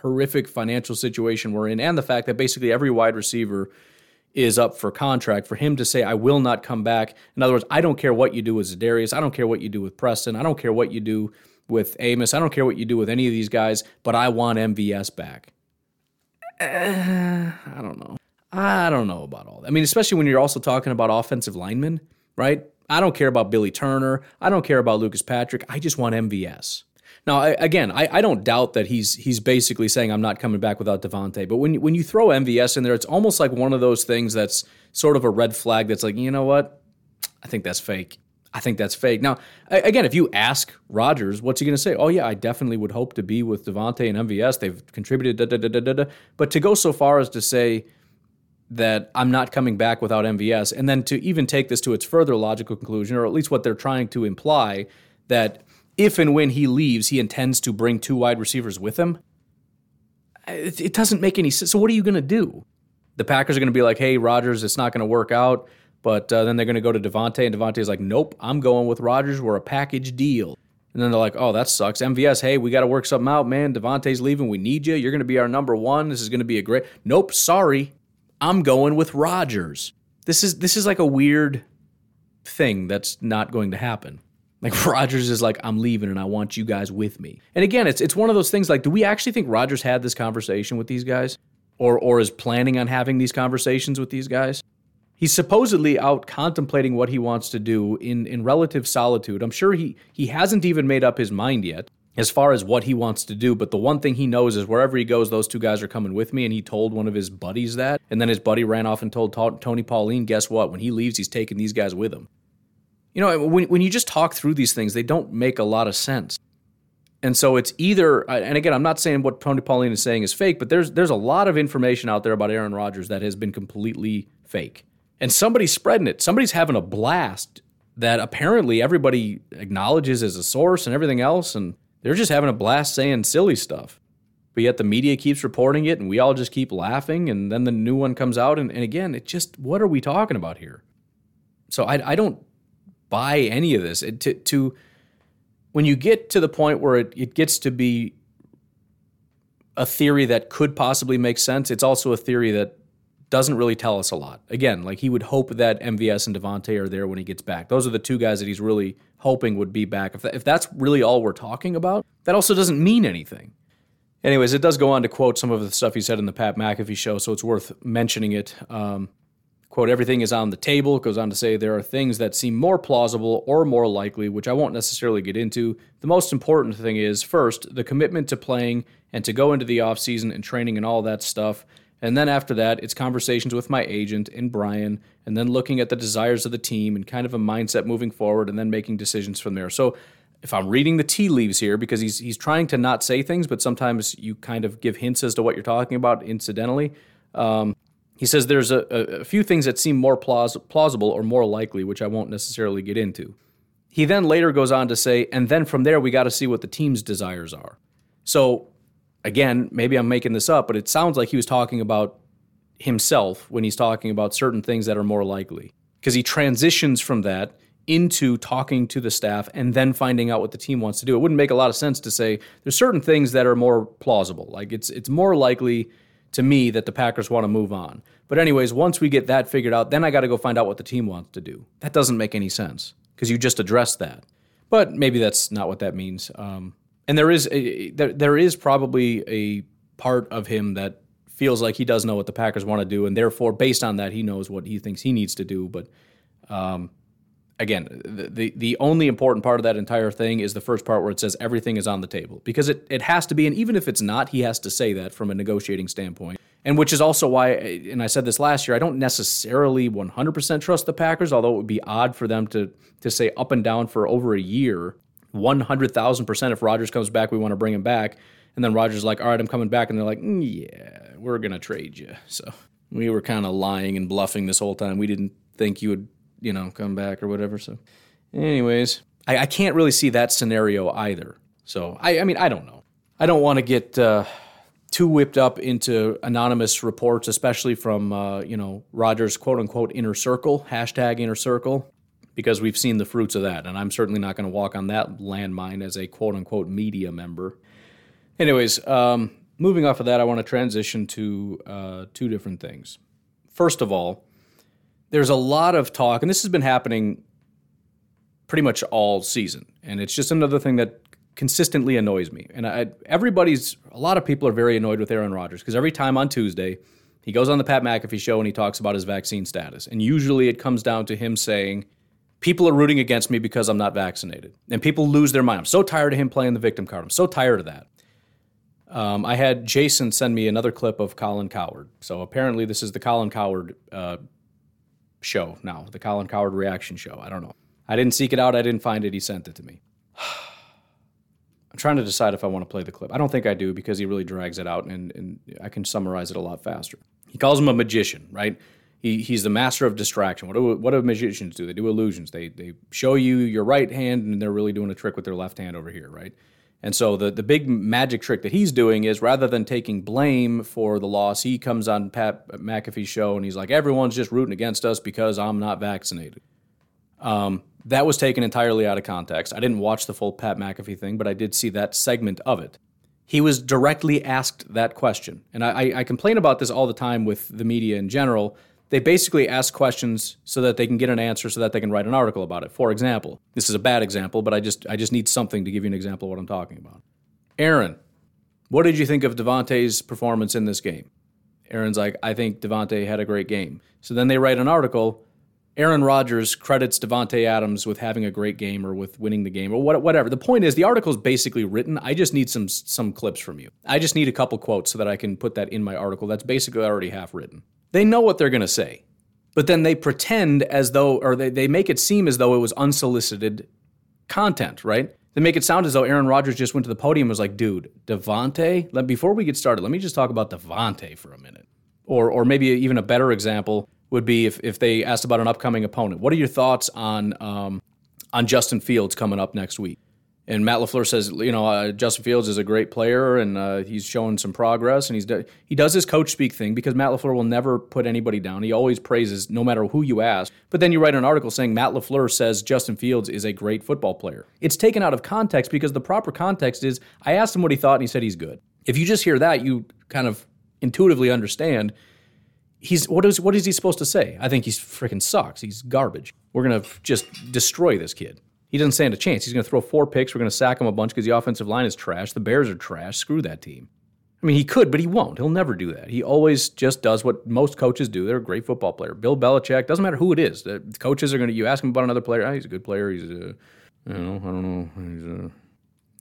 horrific financial situation we're in and the fact that basically every wide receiver is up for contract, for him to say, I will not come back. In other words, I don't care what you do with Za'Darius. I don't care what you do with Preston. I don't care what you do with Amos. I don't care what you do with any of these guys, but I want MVS back. Uh, I don't know. I don't know about all that. I mean, especially when you're also talking about offensive linemen, right? I don't care about Billy Turner. I don't care about Lucas Patrick. I just want MVS. Now, I, again, I, I don't doubt that he's he's basically saying I'm not coming back without Davante. But when when you throw MVS in there, it's almost like one of those things that's sort of a red flag. That's like, you know what? I think that's fake. I think that's fake. Now, again, if you ask Rodgers, what's he going to say? Oh yeah, I definitely would hope to be with Davante and MVS. They've contributed. Da, da, da, but to go so far as to say that I'm not coming back without MVS, and then to even take this to its further logical conclusion, or at least what they're trying to imply, that if and when he leaves, he intends to bring two wide receivers with him. It, it doesn't make any sense. So what are you going to do? The Packers are going to be like, "Hey, Rodgers, it's not going to work out." But uh, then they're going to go to Davante, and Davante's like, "Nope, I'm going with Rodgers. We're a package deal." And then they're like, "Oh, that sucks." MVS, hey, we got to work something out, man. Davante's leaving. We need you. You're going to be our number one. This is going to be a great. Nope, sorry. I'm going with Rodgers. This is this is like a weird thing that's not going to happen. Like Rodgers is like, I'm leaving and I want you guys with me. And again, it's it's one of those things like, do we actually think Rodgers had this conversation with these guys? Or or is planning on having these conversations with these guys? He's supposedly out contemplating what he wants to do in, in relative solitude. I'm sure he he hasn't even made up his mind yet as far as what he wants to do. But the one thing he knows is wherever he goes, those two guys are coming with me. And he told one of his buddies that. And then his buddy ran off and told Tony Pauline, guess what? When he leaves, he's taking these guys with him. You know, when, when you just talk through these things, they don't make a lot of sense. And so it's either, and again, I'm not saying what Tony Pauline is saying is fake, but there's there's a lot of information out there about Aaron Rodgers that has been completely fake. And somebody's spreading it. Somebody's having a blast that apparently everybody acknowledges as a source and everything else. And they're just having a blast saying silly stuff. But yet the media keeps reporting it and we all just keep laughing. And then the new one comes out. And, and again, it just, what are we talking about here? So I, I don't buy any of this. It, to, to when you get to the point where it, it gets to be a theory that could possibly make sense, it's also a theory that doesn't really tell us a lot. Again, like he would hope that MVS and Davante are there when he gets back. Those are the two guys that he's really hoping would be back. If, that, if that's really all we're talking about, that also doesn't mean anything. Anyways, it does go on to quote some of the stuff he said in the Pat McAfee show, so it's worth mentioning it. Um, quote, everything is on the table. It goes on to say there are things that seem more plausible or more likely, which I won't necessarily get into. The most important thing is, first, the commitment to playing and to go into the offseason and training and all that stuff and then after that, it's conversations with my agent and Brian, and then looking at the desires of the team and kind of a mindset moving forward, and then making decisions from there. So if I'm reading the tea leaves here, because he's he's trying to not say things, but sometimes you kind of give hints as to what you're talking about incidentally. Um, he says there's a, a, few things that seem more plaus- plausible or more likely, which I won't necessarily get into. He then later goes on to say, and then from there we got to see what the team's desires are. So again, maybe I'm making this up, but it sounds like he was talking about himself when he's talking about certain things that are more likely. Because he transitions from that into talking to the staff and then finding out what the team wants to do. It wouldn't make a lot of sense to say there's certain things that are more plausible. Like it's it's more likely to me that the Packers want to move on. But anyways, once we get that figured out, then I got to go find out what the team wants to do. That doesn't make any sense because you just addressed that. But maybe that's not what that means. Um, and there is a, there, there is probably a part of him that feels like he does know what the Packers want to do, and therefore, based on that, he knows what he thinks he needs to do. But um, again, the, the, the only important part of that entire thing is the first part where it says everything is on the table because it it has to be, and even if it's not, he has to say that from a negotiating standpoint. And which is also why, and I said this last year, I don't necessarily 100% trust the Packers, although it would be odd for them to to say up and down for over a year 100,000% if Rodgers comes back, we want to bring him back. And then Rodgers like, all right, I'm coming back. And they're like, mm, yeah, we're going to trade you. So we were kind of lying and bluffing this whole time. We didn't think you would, you know, come back or whatever. So, anyways, I, I can't really see that scenario either. So, I, I mean, I don't know. I don't want to get uh, too whipped up into anonymous reports, especially from, uh, you know, Rodgers' quote unquote inner circle, hashtag inner circle because we've seen the fruits of that. And I'm certainly not going to walk on that landmine as a quote unquote media member. Anyways, um, moving off of that, I want to transition to uh, two different things. First of all, there's a lot of talk, and this has been happening pretty much all season. And it's just another thing that consistently annoys me. And I, everybody's, a lot of people are very annoyed with Aaron Rodgers because every time on Tuesday, he goes on the Pat McAfee show and he talks about his vaccine status. And usually it comes down to him saying, People are rooting against me because I'm not vaccinated. And people lose their mind. I'm so tired of him playing the victim card. I'm so tired of that. Um, I had Jason send me another clip of Colin Cowherd. So apparently, this is the Colin Cowherd uh, show now, the Colin Cowherd reaction show. I don't know. I didn't seek it out. I didn't find it. He sent it to me. I'm trying to decide if I want to play the clip. I don't think I do because he really drags it out and, and I can summarize it a lot faster. He calls him a magician, right? He, he's the master of distraction. What do, what do magicians do? They do illusions. They, they show you your right hand and they're really doing a trick with their left hand over here, right? And so the, the big magic trick that he's doing is rather than taking blame for the loss, he comes on Pat McAfee's show and he's like, everyone's just rooting against us because I'm not vaccinated. Um, that was taken entirely out of context. I didn't watch the full Pat McAfee thing, but I did see that segment of it. He was directly asked that question. And I, I complain about this all the time with the media in general they basically ask questions so that they can get an answer so that they can write an article about it. For example, this is a bad example, but I just I just need something to give you an example of what I'm talking about. Aaron, what did you think of Davante's performance in this game? Aaron's like, I think Davante had a great game. So then they write an article. Aaron Rodgers credits Davante Adams with having a great game or with winning the game or whatever. The point is, the article is basically written. I just need some some clips from you. I just need a couple quotes so that I can put that in my article. That's basically already half written. They know what they're going to say, but then they pretend as though, or they, they make it seem as though it was unsolicited content, right? They make it sound as though Aaron Rodgers just went to the podium and was like, dude, Davante, let, before we get started, let me just talk about Davante for a minute. Or, or maybe even a better example would be if, if they asked about an upcoming opponent. What are your thoughts on, um, on Justin Fields coming up next week? And Matt LaFleur says, you know, uh, Justin Fields is a great player and uh, he's showing some progress. And he's he does his coach speak thing because Matt LaFleur will never put anybody down. He always praises no matter who you ask. But then you write an article saying Matt LaFleur says Justin Fields is a great football player. It's taken out of context because the proper context is I asked him what he thought and he said he's good. If you just hear that, you kind of intuitively understand he's what is what is he supposed to say? I think he's freaking sucks. He's garbage. We're gonna just destroy this kid. He doesn't stand a chance. He's going to throw four picks. We're going to sack him a bunch because the offensive line is trash. The Bears are trash. Screw that team. I mean, he could, but he won't. He'll never do that. He always just does what most coaches do. They're a great football player. Bill Belichick, doesn't matter who it is. The coaches are going to, you ask him about another player, oh, he's a good player. He's a, you know, I don't know. He's a,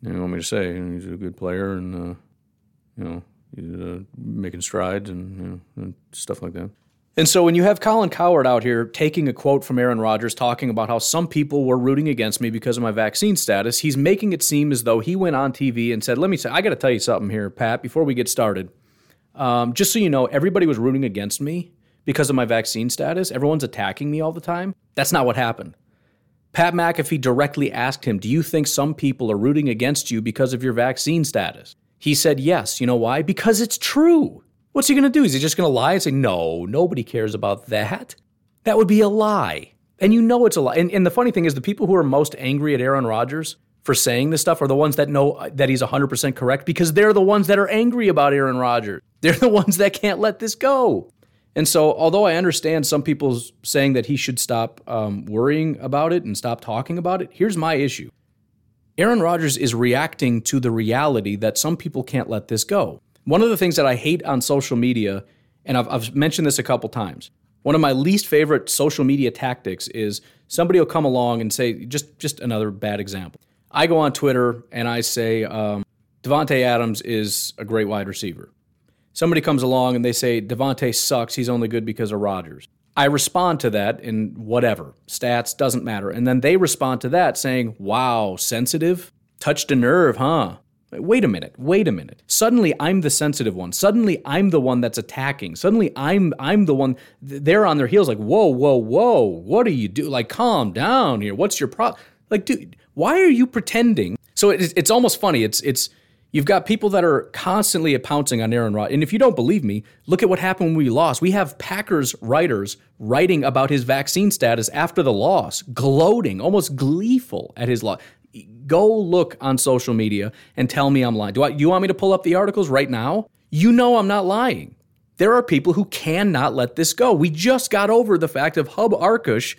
you know, want me to say, he's a good player and, uh, you know, he's uh, making strides and, you know, and stuff like that. And so when you have Colin Cowherd out here taking a quote from Aaron Rodgers talking about how some people were rooting against me because of my vaccine status, he's making it seem as though he went on TV and said, "Let me say, I got to tell you something here, Pat, before we get started. Um, just so you know, everybody was rooting against me because of my vaccine status. Everyone's attacking me all the time. That's not what happened." Pat McAfee directly asked him, Do you think some people are rooting against you because of your vaccine status? He said, Yes. You know why? Because it's true. What's he going to do? Is he just going to lie and say, no, nobody cares about that? That would be a lie. And you know it's a lie. And, and the funny thing is, the people who are most angry at Aaron Rodgers for saying this stuff are the ones that know that he's 100% correct because they're the ones that are angry about Aaron Rodgers. They're the ones that can't let this go. And so, although I understand some people saying that he should stop um, worrying about it and stop talking about it, here's my issue Aaron Rodgers is reacting to the reality that some people can't let this go. One of the things that I hate on social media, and I've, I've mentioned this a couple times, one of my least favorite social media tactics is somebody will come along and say, just just another bad example. I go on Twitter and I say, um, Davante Adams is a great wide receiver. Somebody comes along and they say, Davante sucks. He's only good because of Rodgers. I respond to that in whatever, stats, doesn't matter. And then they respond to that saying, wow, sensitive? Touched a nerve, huh? Wait a minute. Wait a minute. Suddenly I'm the sensitive one. Suddenly I'm the one that's attacking. Suddenly I'm I'm the one they're on their heels like, "Whoa, whoa, whoa. What do you do? Like calm down here. What's your problem?" Like, dude, why are you pretending? So it's it's almost funny. It's it's You've got people that are constantly pouncing on Aaron Rodgers. And if you don't believe me, look at what happened when we lost. We have Packers writers writing about his vaccine status after the loss, gloating, almost gleeful at his loss go look on social media and tell me I'm lying. Do, I, you want me to pull up the articles right now? You know I'm not lying. There are people who cannot let this go. We just got over the fact of Hub Arkush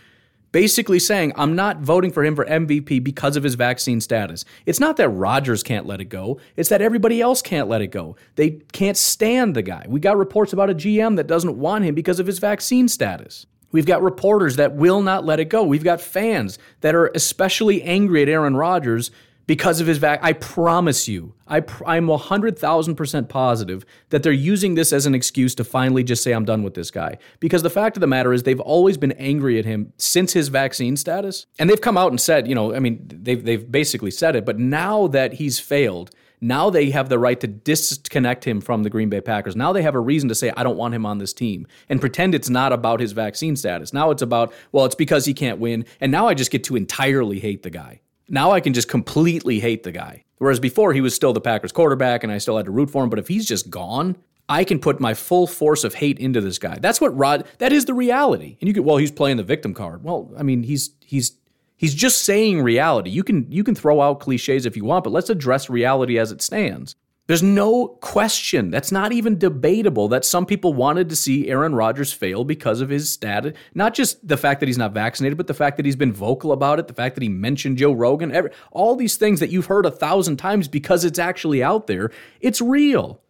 basically saying, I'm not voting for him for MVP because of his vaccine status. It's not that Rodgers can't let it go, it's that everybody else can't let it go. They can't stand the guy. We got reports about a GM that doesn't want him because of his vaccine status. We've got reporters that will not let it go. We've got fans that are especially angry at Aaron Rodgers because of his vac. I promise you, I pr- I'm 100,000% positive that they're using this as an excuse to finally just say, I'm done with this guy. Because the fact of the matter is, they've always been angry at him since his vaccine status. And they've come out and said, you know, I mean, they've, they've basically said it, but now that he's failed, now they have the right to disconnect him from the Green Bay Packers. Now they have a reason to say, I don't want him on this team and pretend it's not about his vaccine status. Now it's about, well, it's because he can't win. And now I just get to entirely hate the guy. Now I can just completely hate the guy. Whereas before he was still the Packers quarterback and I still had to root for him. But if he's just gone, I can put my full force of hate into this guy. That's what Rod that is the reality. And you could well, he's playing the victim card. Well, I mean, he's he's he's just saying reality. You can you can throw out cliches if you want, but let's address reality as it stands. There's no question, that's not even debatable, that some people wanted to see Aaron Rodgers fail because of his status. Not just the fact that he's not vaccinated, but the fact that he's been vocal about it, the fact that he mentioned Joe Rogan, every, all these things that you've heard a thousand times because it's actually out there. It's real.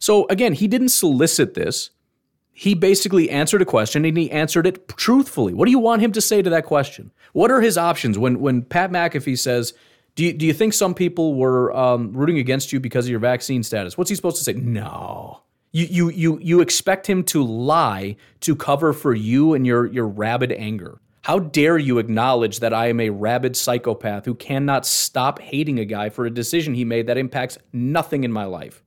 So again, he didn't solicit this. He basically answered a question and he answered it truthfully. What do you want him to say to that question? What are his options when when Pat McAfee says, do you, do you think some people were um, rooting against you because of your vaccine status? What's he supposed to say? No. You, you, you, you expect him to lie to cover for you and your, your rabid anger. How dare you acknowledge that I am a rabid psychopath who cannot stop hating a guy for a decision he made that impacts nothing in my life?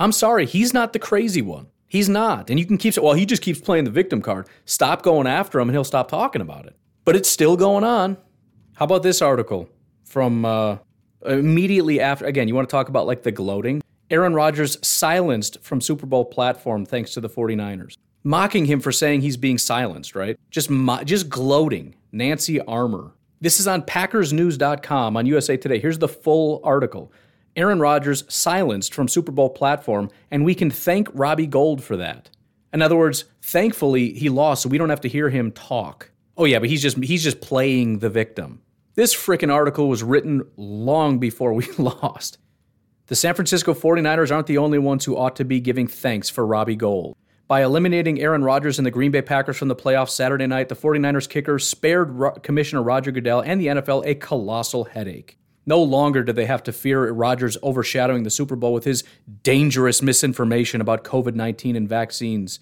I'm sorry, he's not the crazy one. He's not. And you can keep saying, well, he just keeps playing the victim card. Stop going after him and he'll stop talking about it. But it's still going on. How about this article? from uh, immediately after. Again, you want to talk about like the gloating? Aaron Rodgers silenced from Super Bowl platform thanks to the 49ers. Mocking him for saying he's being silenced, right? Just mo- just gloating. Nancy Armour. This is on packersnews.com on USA Today. Here's the full article. Aaron Rodgers silenced from Super Bowl platform and we can thank Robbie Gould for that. In other words, thankfully he lost so we don't have to hear him talk. Oh yeah, but he's just he's just playing the victim. This frickin' article was written long before we lost. The San Francisco 49ers aren't the only ones who ought to be giving thanks for Robbie Gould. By eliminating Aaron Rodgers and the Green Bay Packers from the playoffs Saturday night, the 49ers kicker spared Ro- Commissioner Roger Goodell and the NFL a colossal headache. No longer do they have to fear Rodgers overshadowing the Super Bowl with his dangerous misinformation about COVID 19 and vaccines,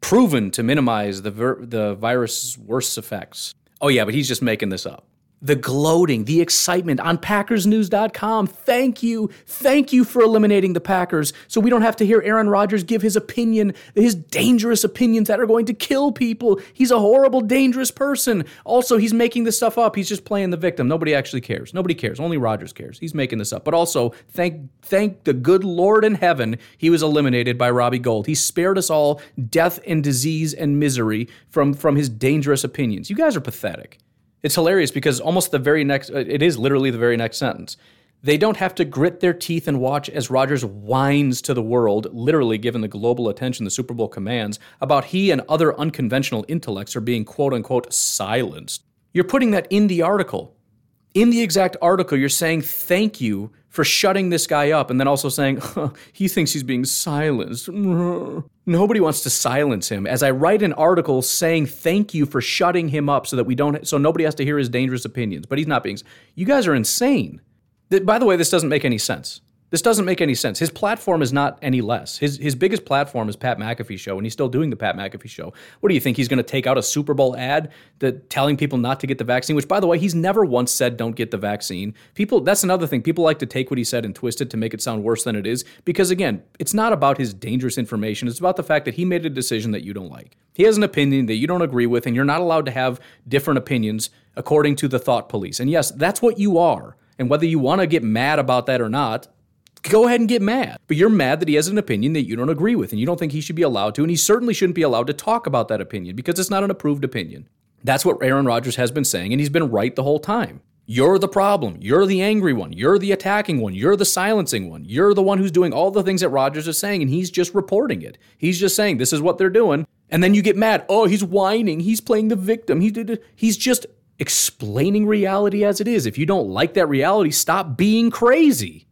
proven to minimize the, ver- the virus's worst effects. Oh, yeah, but he's just making this up the gloating, the excitement on PackersNews.com. Thank you. Thank you for eliminating the Packers so we don't have to hear Aaron Rodgers give his opinion, his dangerous opinions that are going to kill people. He's a horrible, dangerous person. Also, he's making this stuff up. He's just playing the victim. Nobody actually cares. Nobody cares. Only Rodgers cares. He's making this up. But also, thank thank the good Lord in heaven he was eliminated by Robbie Gould. He spared us all death and disease and misery from, from his dangerous opinions. You guys are pathetic. It's hilarious because almost the very next, uh, it is literally the very next sentence. They don't have to grit their teeth and watch as Rodgers whines to the world, literally given the global attention the Super Bowl commands, about he and other unconventional intellects are being quote unquote silenced. You're putting that in the article. In the exact article, you're saying thank you for shutting this guy up and then also saying huh, he thinks he's being silenced. Nobody wants to silence him. As I write an article saying thank you for shutting him up so that we don't so nobody has to hear his dangerous opinions, but he's not being You guys are insane. By the way, this doesn't make any sense. This doesn't make any sense. His platform is not any less. His his biggest platform is Pat McAfee show, and he's still doing the Pat McAfee show. What do you think? He's going to take out a Super Bowl ad that telling people not to get the vaccine? Which, by the way, he's never once said don't get the vaccine. People, that's another thing. People like to take what he said and twist it to make it sound worse than it is. Because again, it's not about his dangerous information. It's about the fact that he made a decision that you don't like. He has an opinion that you don't agree with, and you're not allowed to have different opinions according to the thought police. And yes, that's what you are. And whether you want to get mad about that or not, go ahead and get mad. But you're mad that he has an opinion that you don't agree with and you don't think he should be allowed to. And he certainly shouldn't be allowed to talk about that opinion because it's not an approved opinion. That's what Aaron Rodgers has been saying, and he's been right the whole time. You're the problem. You're the angry one. You're the attacking one. You're the silencing one. You're the one who's doing all the things that Rodgers is saying, and he's just reporting it. He's just saying this is what they're doing, and then you get mad. Oh, he's whining. He's playing the victim. He did. He's just explaining reality as it is. If you don't like that reality, stop being crazy.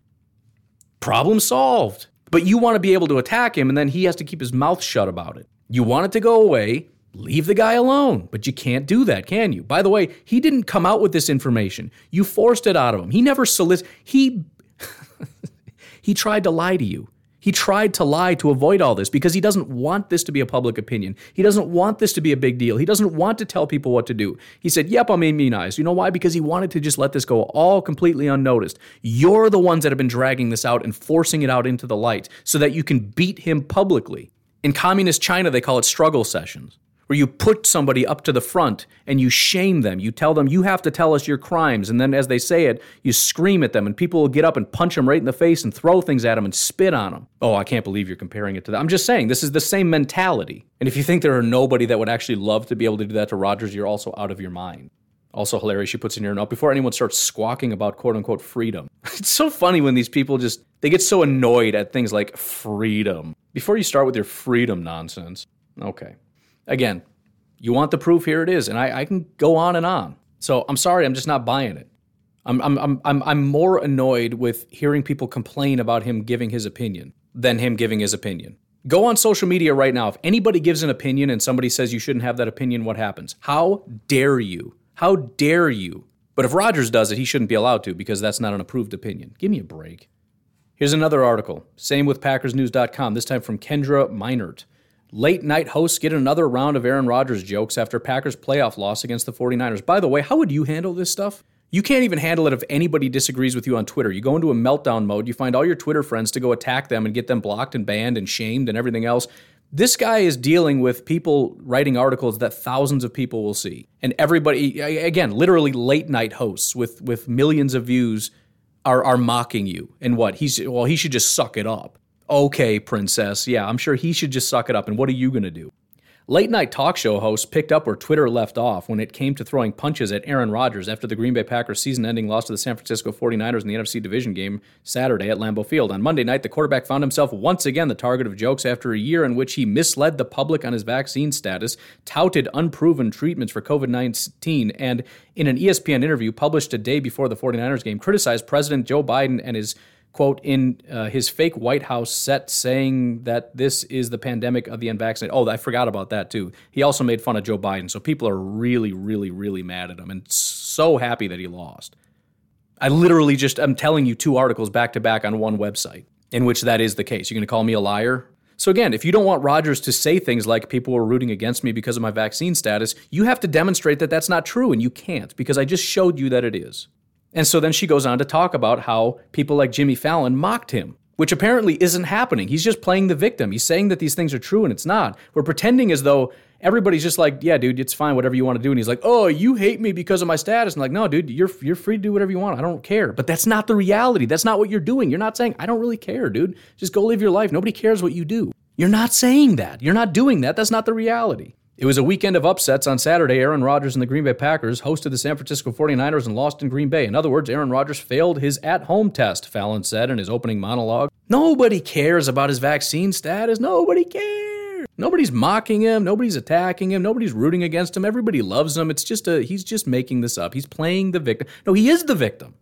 Problem solved. But you want to be able to attack him, and then he has to keep his mouth shut about it. You want it to go away. leave the guy alone. But you can't do that, can you? By the way, he didn't come out with this information. You forced it out of him. He never solicited. He he tried to lie to you. He tried to lie to avoid all this because he doesn't want this to be a public opinion. He doesn't want this to be a big deal. He doesn't want to tell people what to do. He said, Yep, I'm immunized. You know why? Because he wanted to just let this go all completely unnoticed. You're the ones that have been dragging this out and forcing it out into the light so that you can beat him publicly. In communist China, they call it struggle sessions where you put somebody up to the front and you shame them. You tell them, you have to tell us your crimes. And then as they say it, you scream at them, and people will get up and punch them right in the face and throw things at them and spit on them. Oh, I can't believe you're comparing it to that. I'm just saying, this is the same mentality. And if you think there are nobody that would actually love to be able to do that to Rodgers, you're also out of your mind. Also hilarious, she puts in here note before anyone starts squawking about quote unquote freedom. It's so funny when these people just they get so annoyed at things like freedom. Before you start with your freedom nonsense. Okay. Again, you want the proof? Here it is. And I, I can go on and on. So I'm sorry, I'm just not buying it. I'm, I'm, I'm, I'm, more annoyed with hearing people complain about him giving his opinion than him giving his opinion. Go on social media right now. If anybody gives an opinion and somebody says you shouldn't have that opinion, what happens? How dare you? How dare you? But if Rodgers does it, he shouldn't be allowed to because that's not an approved opinion. Give me a break. Here's another article. Same with PackersNews.com, this time from Kendra Meinert. Late night hosts get another round of Aaron Rodgers jokes after Packers playoff loss against the 49ers. By the way, how would you handle this stuff? You can't even handle it if anybody disagrees with you on Twitter. You go into a meltdown mode, you find all your Twitter friends to go attack them and get them blocked and banned and shamed and everything else. This guy is dealing with people writing articles that thousands of people will see. And everybody again, literally late night hosts with with millions of views are are mocking you. And what? He's well, he should just suck it up. Okay, princess. Yeah, I'm sure he should just suck it up. And what are you going to do? Late night talk show hosts picked up where Twitter left off when it came to throwing punches at Aaron Rodgers after the Green Bay Packers season ending loss to the San Francisco 49ers in the NFC division game Saturday at Lambeau Field. On Monday night, the quarterback found himself once again the target of jokes after a year in which he misled the public on his vaccine status, touted unproven treatments for COVID 19, and in an ESPN interview published a day before the 49ers game, criticized President Joe Biden and his quote in uh, his fake White House set saying that this is the pandemic of the unvaccinated. Oh, I forgot about that too. He also made fun of Joe Biden. So people are really, really, really mad at him and so happy that he lost. I literally just, I'm telling you two articles back to back on one website in which that is the case. You're going to call me a liar? So again, if you don't want Rodgers to say things like people were rooting against me because of my vaccine status, you have to demonstrate that that's not true, and you can't because I just showed you that it is. And so then she goes on to talk about how people like Jimmy Fallon mocked him, which apparently isn't happening. He's just playing the victim. He's saying that these things are true and it's not. We're pretending as though everybody's just like, yeah, dude, it's fine, whatever you want to do. And he's like, oh, you hate me because of my status. And like, no, dude, you're you're free to do whatever you want. I don't care. But that's not the reality. That's not what you're doing. You're not saying, I don't really care, dude. Just go live your life. Nobody cares what you do. You're not saying that. You're not doing that. That's not the reality. It was a weekend of upsets on Saturday. Aaron Rodgers and the Green Bay Packers hosted the San Francisco 49ers and lost in Green Bay. In other words, Aaron Rodgers failed his at home test, Fallon said in his opening monologue. Nobody cares about his vaccine status. Nobody cares. Nobody's mocking him. Nobody's attacking him. Nobody's rooting against him. Everybody loves him. It's just a, he's just making this up. He's playing the victim. No, he is the victim.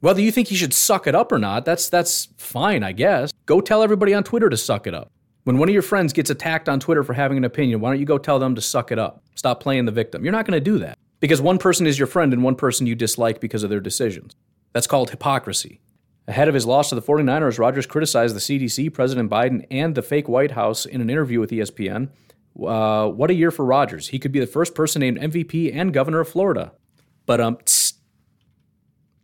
Whether you think he should suck it up or not, that's, that's fine, I guess. Go tell everybody on Twitter to suck it up. When one of your friends gets attacked on Twitter for having an opinion, why don't you go tell them to suck it up? Stop playing the victim. You're not going to do that because one person is your friend and one person you dislike because of their decisions. That's called hypocrisy. Ahead of his loss to the 49ers, Rodgers criticized the CDC, President Biden, and the fake White House in an interview with ESPN. Uh, what a year for Rodgers. He could be the first person named MVP and governor of Florida. But um, tss,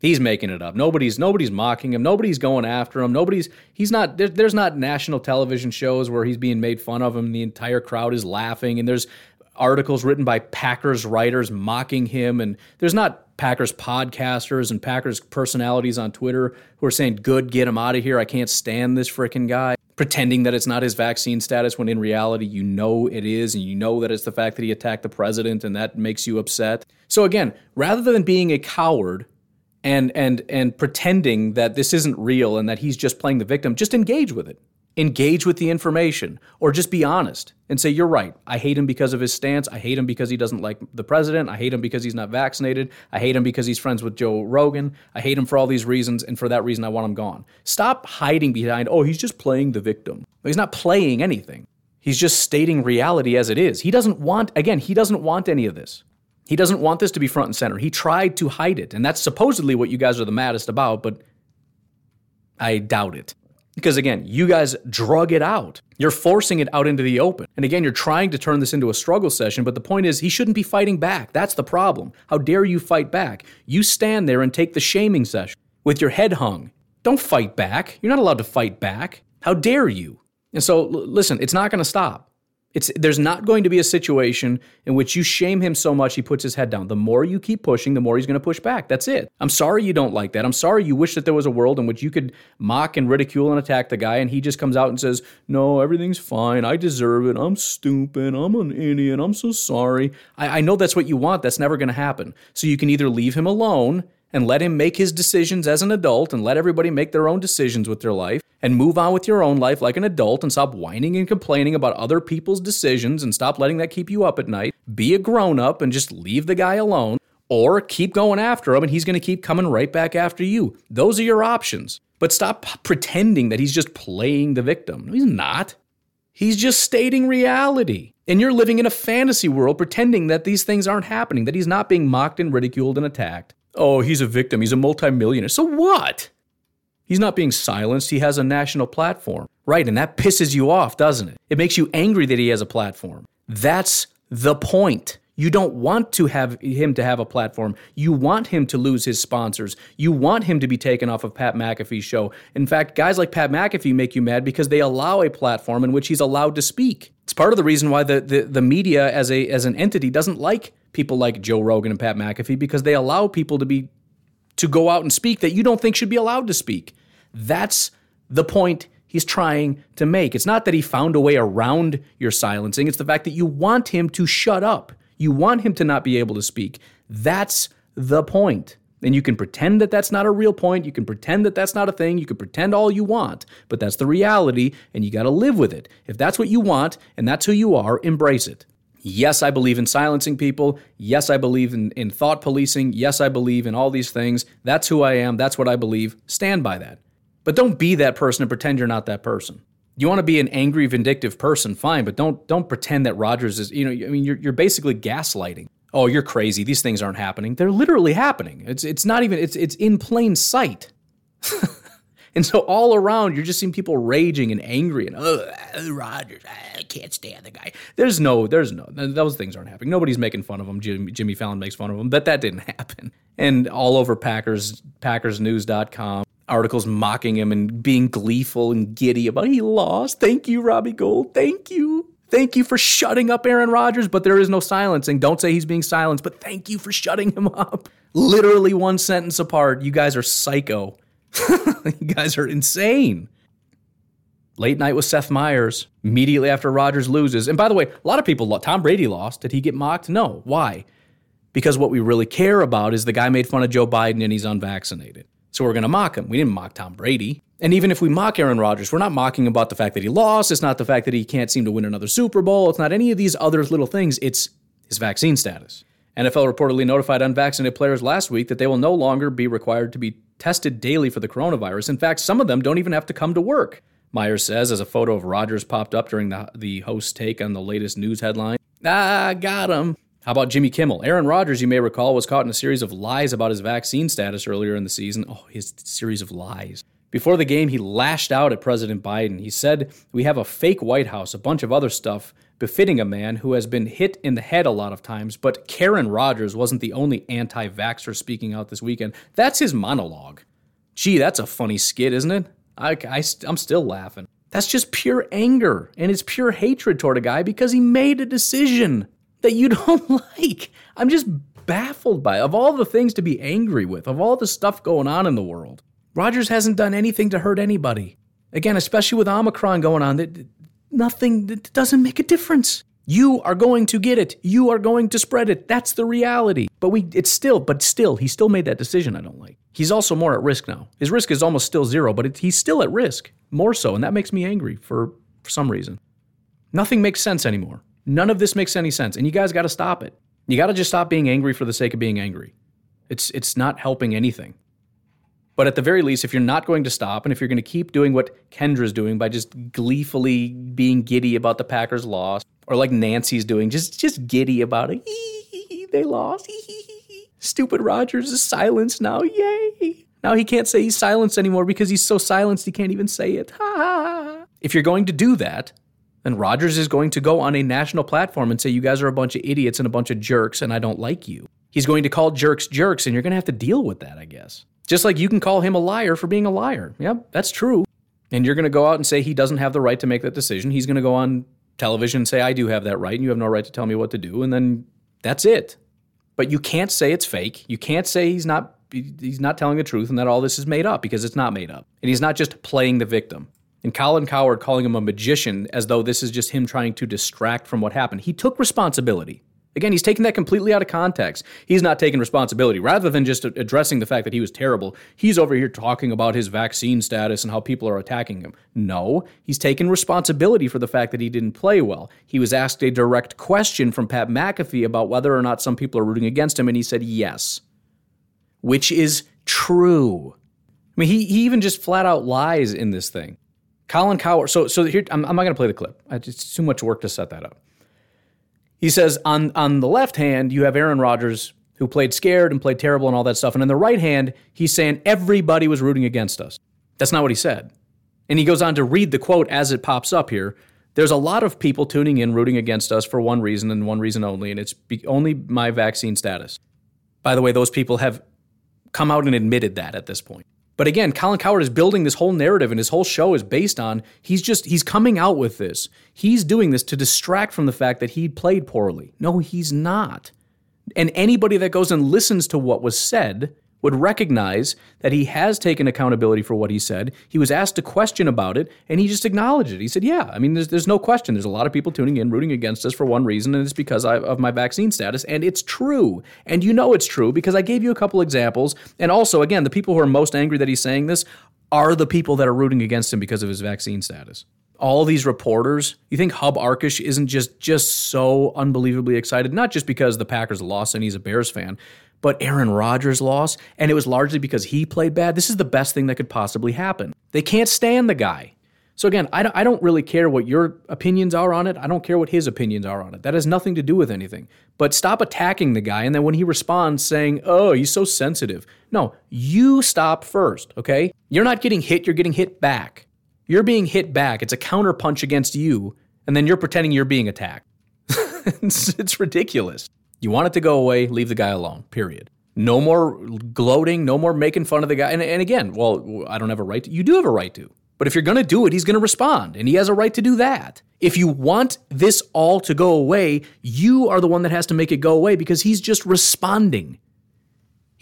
He's making it up. Nobody's nobody's mocking him. Nobody's going after him. Nobody's he's not there, there's not national television shows where he's being made fun of him. The entire crowd is laughing and there's articles written by Packers writers mocking him and there's not Packers podcasters and Packers personalities on Twitter who are saying good get him out of here. I can't stand this freaking guy pretending that it's not his vaccine status when in reality you know it is and you know that it's the fact that he attacked the president and that makes you upset. So again, rather than being a coward and and and pretending that this isn't real and that he's just playing the victim just engage with it. Engage with the information or just be honest and say you're right. I hate him because of his stance. I hate him because he doesn't like the president. I hate him because he's not vaccinated. I hate him because he's friends with joe rogan. I hate him for all these reasons and for that reason i want him gone. Stop hiding behind oh he's just playing the victim. He's not playing anything. He's just stating reality as it is. He doesn't want, again, he doesn't want any of this. He doesn't want this to be front and center. He tried to hide it. And that's supposedly what you guys are the maddest about, but I doubt it. Because again, you guys drug it out. You're forcing it out into the open. And again, you're trying to turn this into a struggle session, but the point is, he shouldn't be fighting back. That's the problem. How dare you fight back? You stand there and take the shaming session with your head hung. Don't fight back. You're not allowed to fight back. How dare you? And so, l- listen, it's not going to stop. It's, there's not going to be a situation in which you shame him so much he puts his head down. The more you keep pushing, the more he's going to push back. That's it. I'm sorry you don't like that. I'm sorry you wish that there was a world in which you could mock and ridicule and attack the guy and he just comes out and says, No, everything's fine. I deserve it. I'm stupid. I'm an idiot. I'm so sorry. I, I know that's what you want. That's never going to happen. So you can either leave him alone and let him make his decisions as an adult and let everybody make their own decisions with their life and move on with your own life like an adult and stop whining and complaining about other people's decisions and stop letting that keep you up at night. Be a grown up and just leave the guy alone or keep going after him and he's going to keep coming right back after you. Those are your options. But stop pretending that he's just playing the victim. He's not. He's just stating reality. And you're living in a fantasy world pretending that these things aren't happening, that he's not being mocked and ridiculed and attacked. Oh, he's a victim. He's a multimillionaire. So what? He's not being silenced. He has a national platform. Right. And that pisses you off, doesn't it? It makes you angry that he has a platform. That's the point. You don't want to have him to have a platform. You want him to lose his sponsors. You want him to be taken off of Pat McAfee's show. In fact, guys like Pat McAfee make you mad because they allow a platform in which he's allowed to speak. It's part of the reason why the, the, the media as a as an entity doesn't like people like Joe Rogan and Pat McAfee because they allow people to be to go out and speak that you don't think should be allowed to speak. That's the point he's trying to make. It's not that he found a way around your silencing, it's the fact that you want him to shut up. You want him to not be able to speak. That's the point. And you can pretend that that's not a real point. You can pretend that that's not a thing. You can pretend all you want, but that's the reality, and you got to live with it. If that's what you want and that's who you are, embrace it. Yes, I believe in silencing people. Yes, I believe in, in thought policing. Yes, I believe in all these things. That's who I am. That's what I believe. Stand by that. But don't be that person and pretend you're not that person. You want to be an angry, vindictive person, fine, but don't don't pretend that Rodgers is. You know, I mean, you're you're basically gaslighting. Oh, you're crazy. These things aren't happening. They're literally happening. It's it's not even. It's it's in plain sight. and so all around, you're just seeing people raging and angry and oh, Rodgers, I can't stand the guy. There's no, there's no, those things aren't happening. Nobody's making fun of him. Jimmy, Jimmy Fallon makes fun of him, but that didn't happen. And all over Packers, PackersNews.com, articles mocking him and being gleeful and giddy about he lost. Thank you, Robbie Gould. Thank you. Thank you for shutting up Aaron Rodgers, but there is no silencing. Don't say he's being silenced, but thank you for shutting him up. Literally one sentence apart. You guys are psycho. you guys are insane. Late night with Seth Meyers immediately after Rodgers loses. And by the way, a lot of people, Tom Brady lost. Did he get mocked? No. Why? Because what we really care about is the guy made fun of Joe Biden and he's unvaccinated. So we're going to mock him. We didn't mock Tom Brady. And even if we mock Aaron Rodgers, we're not mocking about the fact that he lost. It's not the fact that he can't seem to win another Super Bowl. It's not any of these other little things. It's his vaccine status. NFL reportedly notified unvaccinated players last week that they will no longer be required to be tested daily for the coronavirus. In fact, some of them don't even have to come to work. Meyers says as a photo of Rodgers popped up during the, the host's take on the latest news headline. Ah, got him. How about Jimmy Kimmel? Aaron Rodgers, you may recall, was caught in a series of lies about his vaccine status earlier in the season. Oh, his series of lies. Before the game, he lashed out at President Biden. He said, We have a fake White House, a bunch of other stuff befitting a man who has been hit in the head a lot of times. But Karen Rogers wasn't the only anti vaxxer speaking out this weekend. That's his monologue. Gee, that's a funny skit, isn't it? I, I, I'm still laughing. That's just pure anger, and it's pure hatred toward a guy because he made a decision that you don't like. I'm just baffled by it. Of all the things to be angry with, of all the stuff going on in the world, Rodgers hasn't done anything to hurt anybody. Again, especially with Omicron going on, that nothing that doesn't make a difference. You are going to get it. You are going to spread it. That's the reality. But we it's still but still he still made that decision I don't like. He's also more at risk now. His risk is almost still zero, but it, he's still at risk, more so, and that makes me angry for, for some reason. Nothing makes sense anymore. None of this makes any sense, and you guys got to stop it. You got to just stop being angry for the sake of being angry. It's it's not helping anything. But at the very least, if you're not going to stop and if you're going to keep doing what Kendra's doing by just gleefully being giddy about the Packers' loss, or like Nancy's doing, just just giddy about it. They lost. Stupid Rodgers is silenced now. Yay. Now he can't say he's silenced anymore because he's so silenced he can't even say it. If you're going to do that, then Rodgers is going to go on a national platform and say, You guys are a bunch of idiots and a bunch of jerks, and I don't like you. He's going to call jerks jerks, and you're going to have to deal with that, I guess. Just like you can call him a liar for being a liar. Yep, that's true. And you're going to go out and say he doesn't have the right to make that decision. He's going to go on television and say, I do have that right, and you have no right to tell me what to do. And then that's it. But you can't say it's fake. You can't say he's not he's not telling the truth and that all this is made up because it's not made up. And he's not just playing the victim. And Colin Cowherd calling him a magician as though this is just him trying to distract from what happened. He took responsibility. Again, he's taking that completely out of context. He's not taking responsibility. Rather than just addressing the fact that he was terrible, he's over here talking about his vaccine status and how people are attacking him. No, he's taking responsibility for the fact that he didn't play well. He was asked a direct question from Pat McAfee about whether or not some people are rooting against him, and he said yes, which is true. I mean, he, he even just flat out lies in this thing. Colin Cowherd. So, so here, I'm, I'm not going to play the clip. It's too much work to set that up. He says on on the left hand you have Aaron Rodgers who played scared and played terrible and all that stuff, and on the right hand he's saying everybody was rooting against us. That's not what he said. And he goes on to read the quote as it pops up here. There's a lot of people tuning in rooting against us for one reason and one reason only, and it's be- only my vaccine status. By the way, those people have come out and admitted that at this point. But again, Colin Cowherd is building this whole narrative and his whole show is based on he's just he's coming out with this. He's doing this to distract from the fact that he played poorly. No, he's not. And anybody that goes and listens to what was said would recognize that he has taken accountability for what he said. He was asked a question about it, and he just acknowledged it. He said, Yeah, I mean, there's, there's no question. There's a lot of people tuning in, rooting against us for one reason, and it's because I, of my vaccine status. And it's true. And you know it's true because I gave you a couple examples. And also, again, the people who are most angry that he's saying this are the people that are rooting against him because of his vaccine status all these reporters. You think Hub Arkush isn't just just so unbelievably excited, not just because the Packers lost and he's a Bears fan, but Aaron Rodgers lost, and it was largely because he played bad. This is the best thing that could possibly happen. They can't stand the guy. So again, I don't, I don't really care what your opinions are on it. I don't care what his opinions are on it. That has nothing to do with anything. But stop attacking the guy, and then when he responds saying, "Oh, he's so sensitive," no, you stop first. Okay, you're not getting hit. You're getting hit back. You're being hit back. It's a counterpunch against you, and then you're pretending you're being attacked. it's, it's ridiculous. You want it to go away, leave the guy alone, period. No more gloating, no more making fun of the guy. And, and again, well, I don't have a right to. You do have a right to. But if you're going to do it, he's going to respond, and he has a right to do that. If you want this all to go away, you are the one that has to make it go away because he's just responding.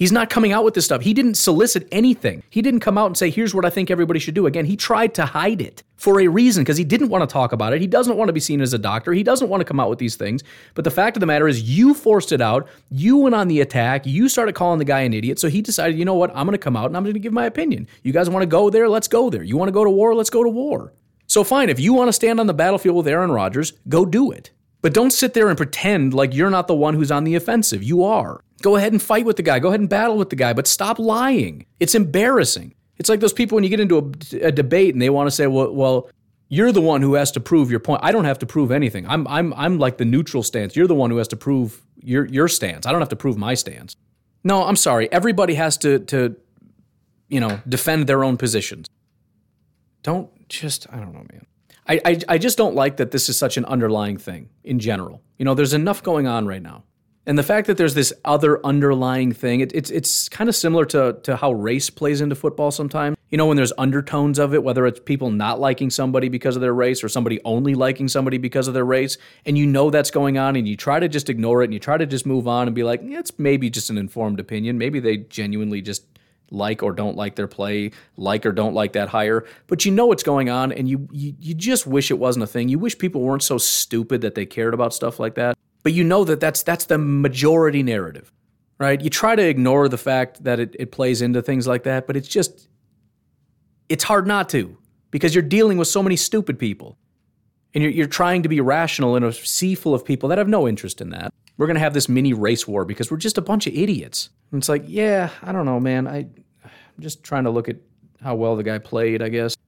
He's not coming out with this stuff. He didn't solicit anything. He didn't come out and say, here's what I think everybody should do. Again, he tried to hide it for a reason because he didn't want to talk about it. He doesn't want to be seen as a doctor. He doesn't want to come out with these things. But the fact of the matter is, you forced it out. You went on the attack. You started calling the guy an idiot. So he decided, you know what? I'm going to come out and I'm going to give my opinion. You guys want to go there? Let's go there. You want to go to war? Let's go to war. So fine, if you want to stand on the battlefield with Aaron Rodgers, go do it. But don't sit there and pretend like you're not the one who's on the offensive. You are. Go ahead and fight with the guy. Go ahead and battle with the guy, but stop lying. It's embarrassing. It's like those people when you get into a, a debate and they want to say, well, well, you're the one who has to prove your point. I don't have to prove anything. I'm, I'm, I'm like the neutral stance. You're the one who has to prove your, your stance. I don't have to prove my stance. No, I'm sorry. Everybody has to, to, you know, defend their own positions. Don't just, I don't know, man. I, I, I just don't like that this is such an underlying thing in general. You know, there's enough going on right now. And the fact that there's this other underlying thing, it, it's it's kind of similar to to how race plays into football sometimes. You know, when there's undertones of it, whether it's people not liking somebody because of their race or somebody only liking somebody because of their race, and you know that's going on, and you try to just ignore it and you try to just move on and be like, yeah, it's maybe just an informed opinion. Maybe they genuinely just like or don't like their play, like or don't like that hire, but you know what's going on and you, you you just wish it wasn't a thing. You wish people weren't so stupid that they cared about stuff like that. But you know that that's that's the majority narrative. Right? You try to ignore the fact that it, it plays into things like that, but it's just it's hard not to because you're dealing with so many stupid people. And you're, you're trying to be rational in a sea full of people that have no interest in that. We're going to have this mini race war because we're just a bunch of idiots. And it's like, yeah, I don't know, man. I I'm just trying to look at how well the guy played, I guess.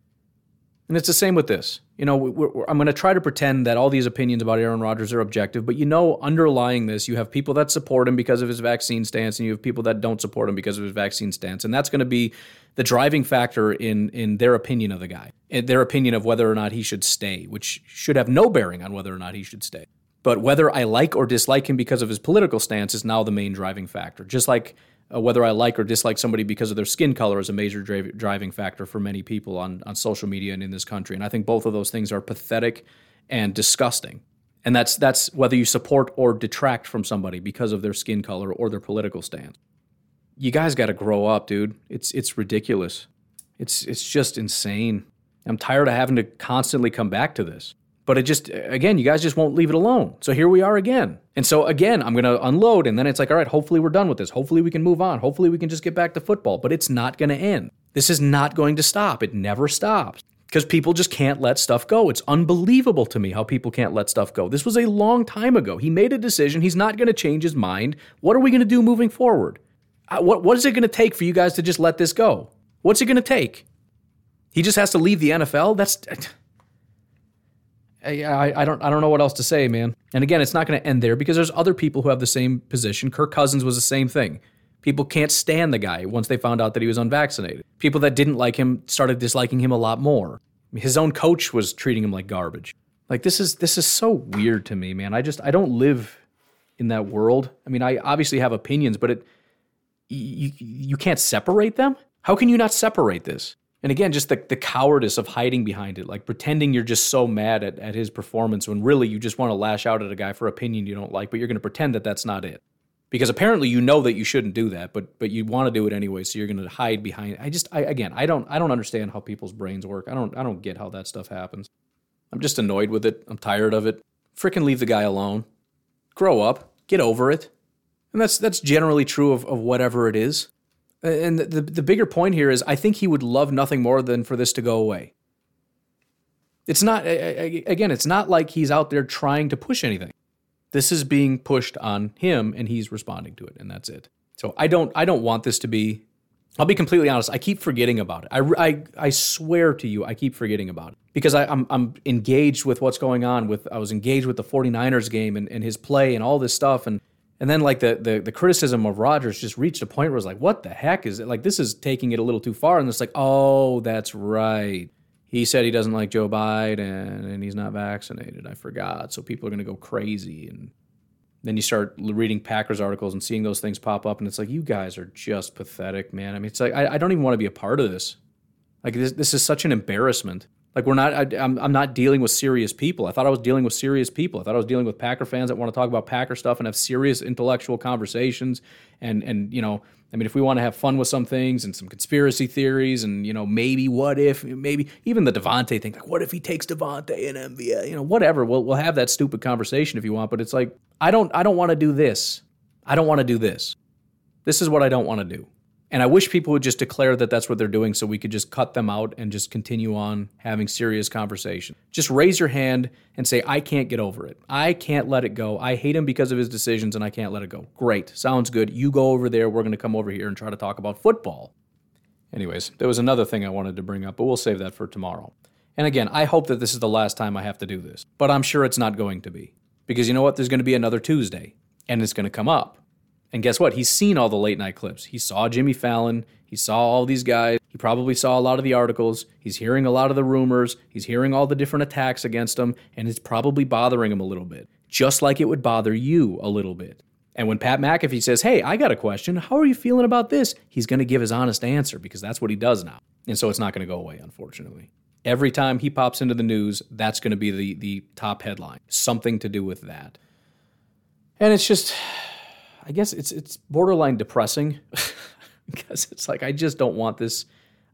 And it's the same with this. You know, we're, we're, I'm going to try to pretend that all these opinions about Aaron Rodgers are objective, but you know, underlying this, you have people that support him because of his vaccine stance, and you have people that don't support him because of his vaccine stance, and that's going to be the driving factor in in their opinion of the guy, their opinion of whether or not he should stay, which should have no bearing on whether or not he should stay. But whether I like or dislike him because of his political stance is now the main driving factor. Just like uh, whether I like or dislike somebody because of their skin color is a major dri- driving factor for many people on, on social media and in this country. And I think both of those things are pathetic and disgusting. And that's that's whether you support or detract from somebody because of their skin color or their political stance. You guys got to grow up, dude. It's it's ridiculous. It's it's just insane. I'm tired of having to constantly come back to this. But it just, again, you guys just won't leave it alone. So here we are again. And so again, I'm going to unload. And then it's like, all right, hopefully we're done with this. Hopefully we can move on. Hopefully we can just get back to football. But it's not going to end. This is not going to stop. It never stops because people just can't let stuff go. It's unbelievable to me how people can't let stuff go. This was a long time ago. He made a decision. He's not going to change his mind. What are we going to do moving forward? Uh, what, what is it going to take for you guys to just let this go? What's it going to take? He just has to leave the NFL? That's. I, I don't I don't know what else to say, man. And again, it's not going to end there because there's other people who have the same position. Kirk Cousins was the same thing. People can't stand the guy once they found out that he was unvaccinated. People that didn't like him started disliking him a lot more. His own coach was treating him like garbage. Like this is this is so weird to me, man. I just I don't live in that world. I mean, I obviously have opinions, but it you you can't separate them. How can you not separate this? And again, just the, the cowardice of hiding behind it, like pretending you're just so mad at, at his performance when really you just want to lash out at a guy for opinion you don't like, but you're going to pretend that that's not it. Because apparently you know that you shouldn't do that, but but you want to do it anyway, so you're going to hide behind. I just, I, again, I don't, I don't understand how people's brains work. I don't, I don't get how that stuff happens. I'm just annoyed with it. I'm tired of it. Freaking leave the guy alone. Grow up. Get over it. And that's that's generally true of, of whatever it is. And the, the, the bigger point here is I think he would love nothing more than for this to go away. It's not, again, it's not like he's out there trying to push anything. This is being pushed on him and he's responding to it, and that's it. So I don't, I don't want this to be, I'll be completely honest, I keep forgetting about it. I, I, I swear to you, I keep forgetting about it because I, am I'm, I'm engaged with what's going on with, I was engaged with the 49ers game and, and his play and all this stuff. And and then like the, the the criticism of Rodgers just reached a point where it's like, what the heck is it? Like this is taking it a little too far. And it's like, oh, that's right. He said he doesn't like Joe Biden and he's not vaccinated. I forgot. So people are gonna go crazy. And then you start reading Packers articles and seeing those things pop up, and it's like, you guys are just pathetic, man. I mean, it's like I, I don't even want to be a part of this. Like this, this is such an embarrassment. Like we're not. I, am I'm, I'm not dealing with serious people. I thought I was dealing with serious people. I thought I was dealing with Packer fans that want to talk about Packer stuff and have serious intellectual conversations. And and you know, I mean, if we want to have fun with some things and some conspiracy theories, and you know, maybe what if, maybe even the Davante thing, like what if he takes Davante and MVS, you know, whatever. We'll we'll have that stupid conversation if you want. But it's like I don't I don't want to do this. I don't want to do this. This is what I don't want to do. And I wish people would just declare that that's what they're doing so we could just cut them out and just continue on having serious conversation. Just raise your hand and say, I can't get over it. I can't let it go. I hate him because of his decisions and I can't let it go. Great. Sounds good. You go over there. We're going to come over here and try to talk about football. Anyways, there was another thing I wanted to bring up, but we'll save that for tomorrow. And again, I hope that this is the last time I have to do this, but I'm sure it's not going to be. Because you know what? There's going to be another Tuesday, and it's going to come up. And guess what? He's seen all the late night clips. He saw Jimmy Fallon. He saw all these guys. He probably saw a lot of the articles. He's hearing a lot of the rumors. He's hearing all the different attacks against him. And it's probably bothering him a little bit, just like it would bother you a little bit. And when Pat McAfee says, Hey, I got a question. How are you feeling about this? He's going to give his honest answer because that's what he does now. And so it's not going to go away, unfortunately. Every time he pops into the news, that's going to be the, the top headline. Something to do with that. And it's just, I guess it's it's borderline depressing because it's like I just don't want this.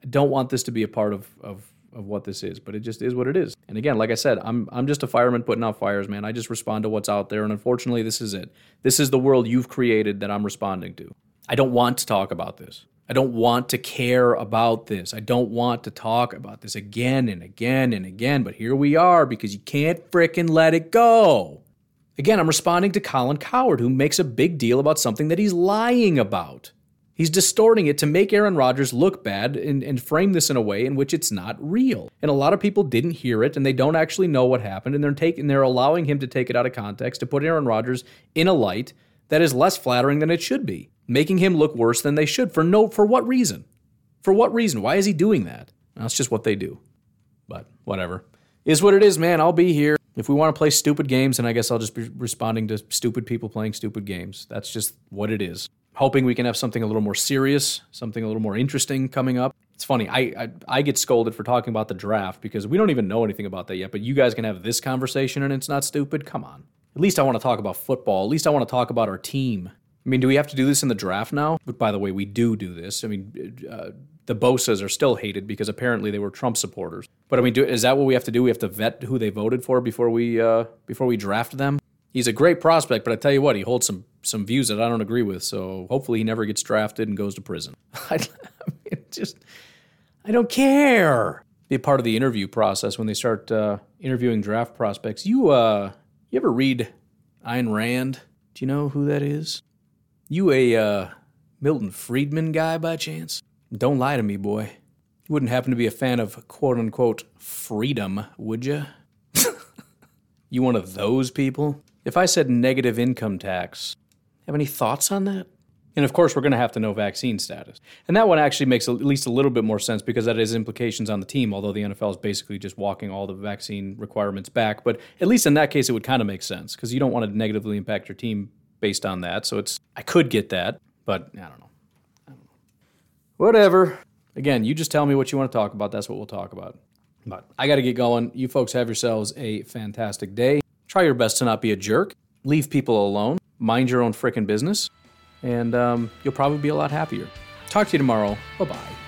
I don't want this to be a part of of of what this is, but it just is what it is. And again, like I said, I'm I'm just a fireman putting out fires, man. I just respond to what's out there, and unfortunately, this is it. This is the world you've created that I'm responding to. I don't want to talk about this. I don't want to care about this. I don't want to talk about this again and again and again, but here we are because you can't fricking let it go. Again, I'm responding to Colin Cowherd, who makes a big deal about something that he's lying about. He's distorting it to make Aaron Rodgers look bad and, and, frame this in a way in which it's not real. And a lot of people didn't hear it and they don't actually know what happened and they're taking they're allowing him to take it out of context to put Aaron Rodgers in a light that is less flattering than it should be, making him look worse than they should for no for what reason? For what reason? Why is he doing that? That's just what they do. But whatever. Is what it is, man. I'll be here. If we want to play stupid games, then I guess I'll just be responding to stupid people playing stupid games. That's just what it is hoping we can have something a little more serious, something a little more interesting coming up. It's funny, I, I, I get scolded for talking about the draft because we don't even know anything about that yet. But you guys can have this conversation and it's not stupid. Come on. At least I want to talk about football. At least I want to talk about our team. I mean, do we have to do this in the draft now? But by the way, we do do this. I mean, uh, the Bosa's are still hated because apparently they were Trump supporters. But I mean, do, is that what we have to do? We have to vet who they voted for before we uh, before we draft them. He's a great prospect, but I tell you what, he holds some some views that I don't agree with. So hopefully he never gets drafted and goes to prison. I mean, just I don't care. Be part of the interview process when they start uh, interviewing draft prospects. You uh, you ever read Ayn Rand? Do you know who that is? You a uh, Milton Friedman guy by chance? Don't lie to me, boy. You wouldn't happen to be a fan of quote unquote freedom, would you? you one of those people? If I said negative income tax, have any thoughts on that? And of course, we're going to have to know vaccine status. And that one actually makes at least a little bit more sense because that has implications on the team, although the NFL is basically just walking all the vaccine requirements back. But at least in that case, it would kind of make sense because you don't want to negatively impact your team based on that. So it's, I could get that, but I don't know. Whatever. Again, you just tell me what you want to talk about. That's what we'll talk about. But I got to get going. You folks have yourselves a fantastic day. Try your best to not be a jerk. Leave people alone. Mind your own freaking business. And um, you'll probably be a lot happier. Talk to you tomorrow. Bye bye.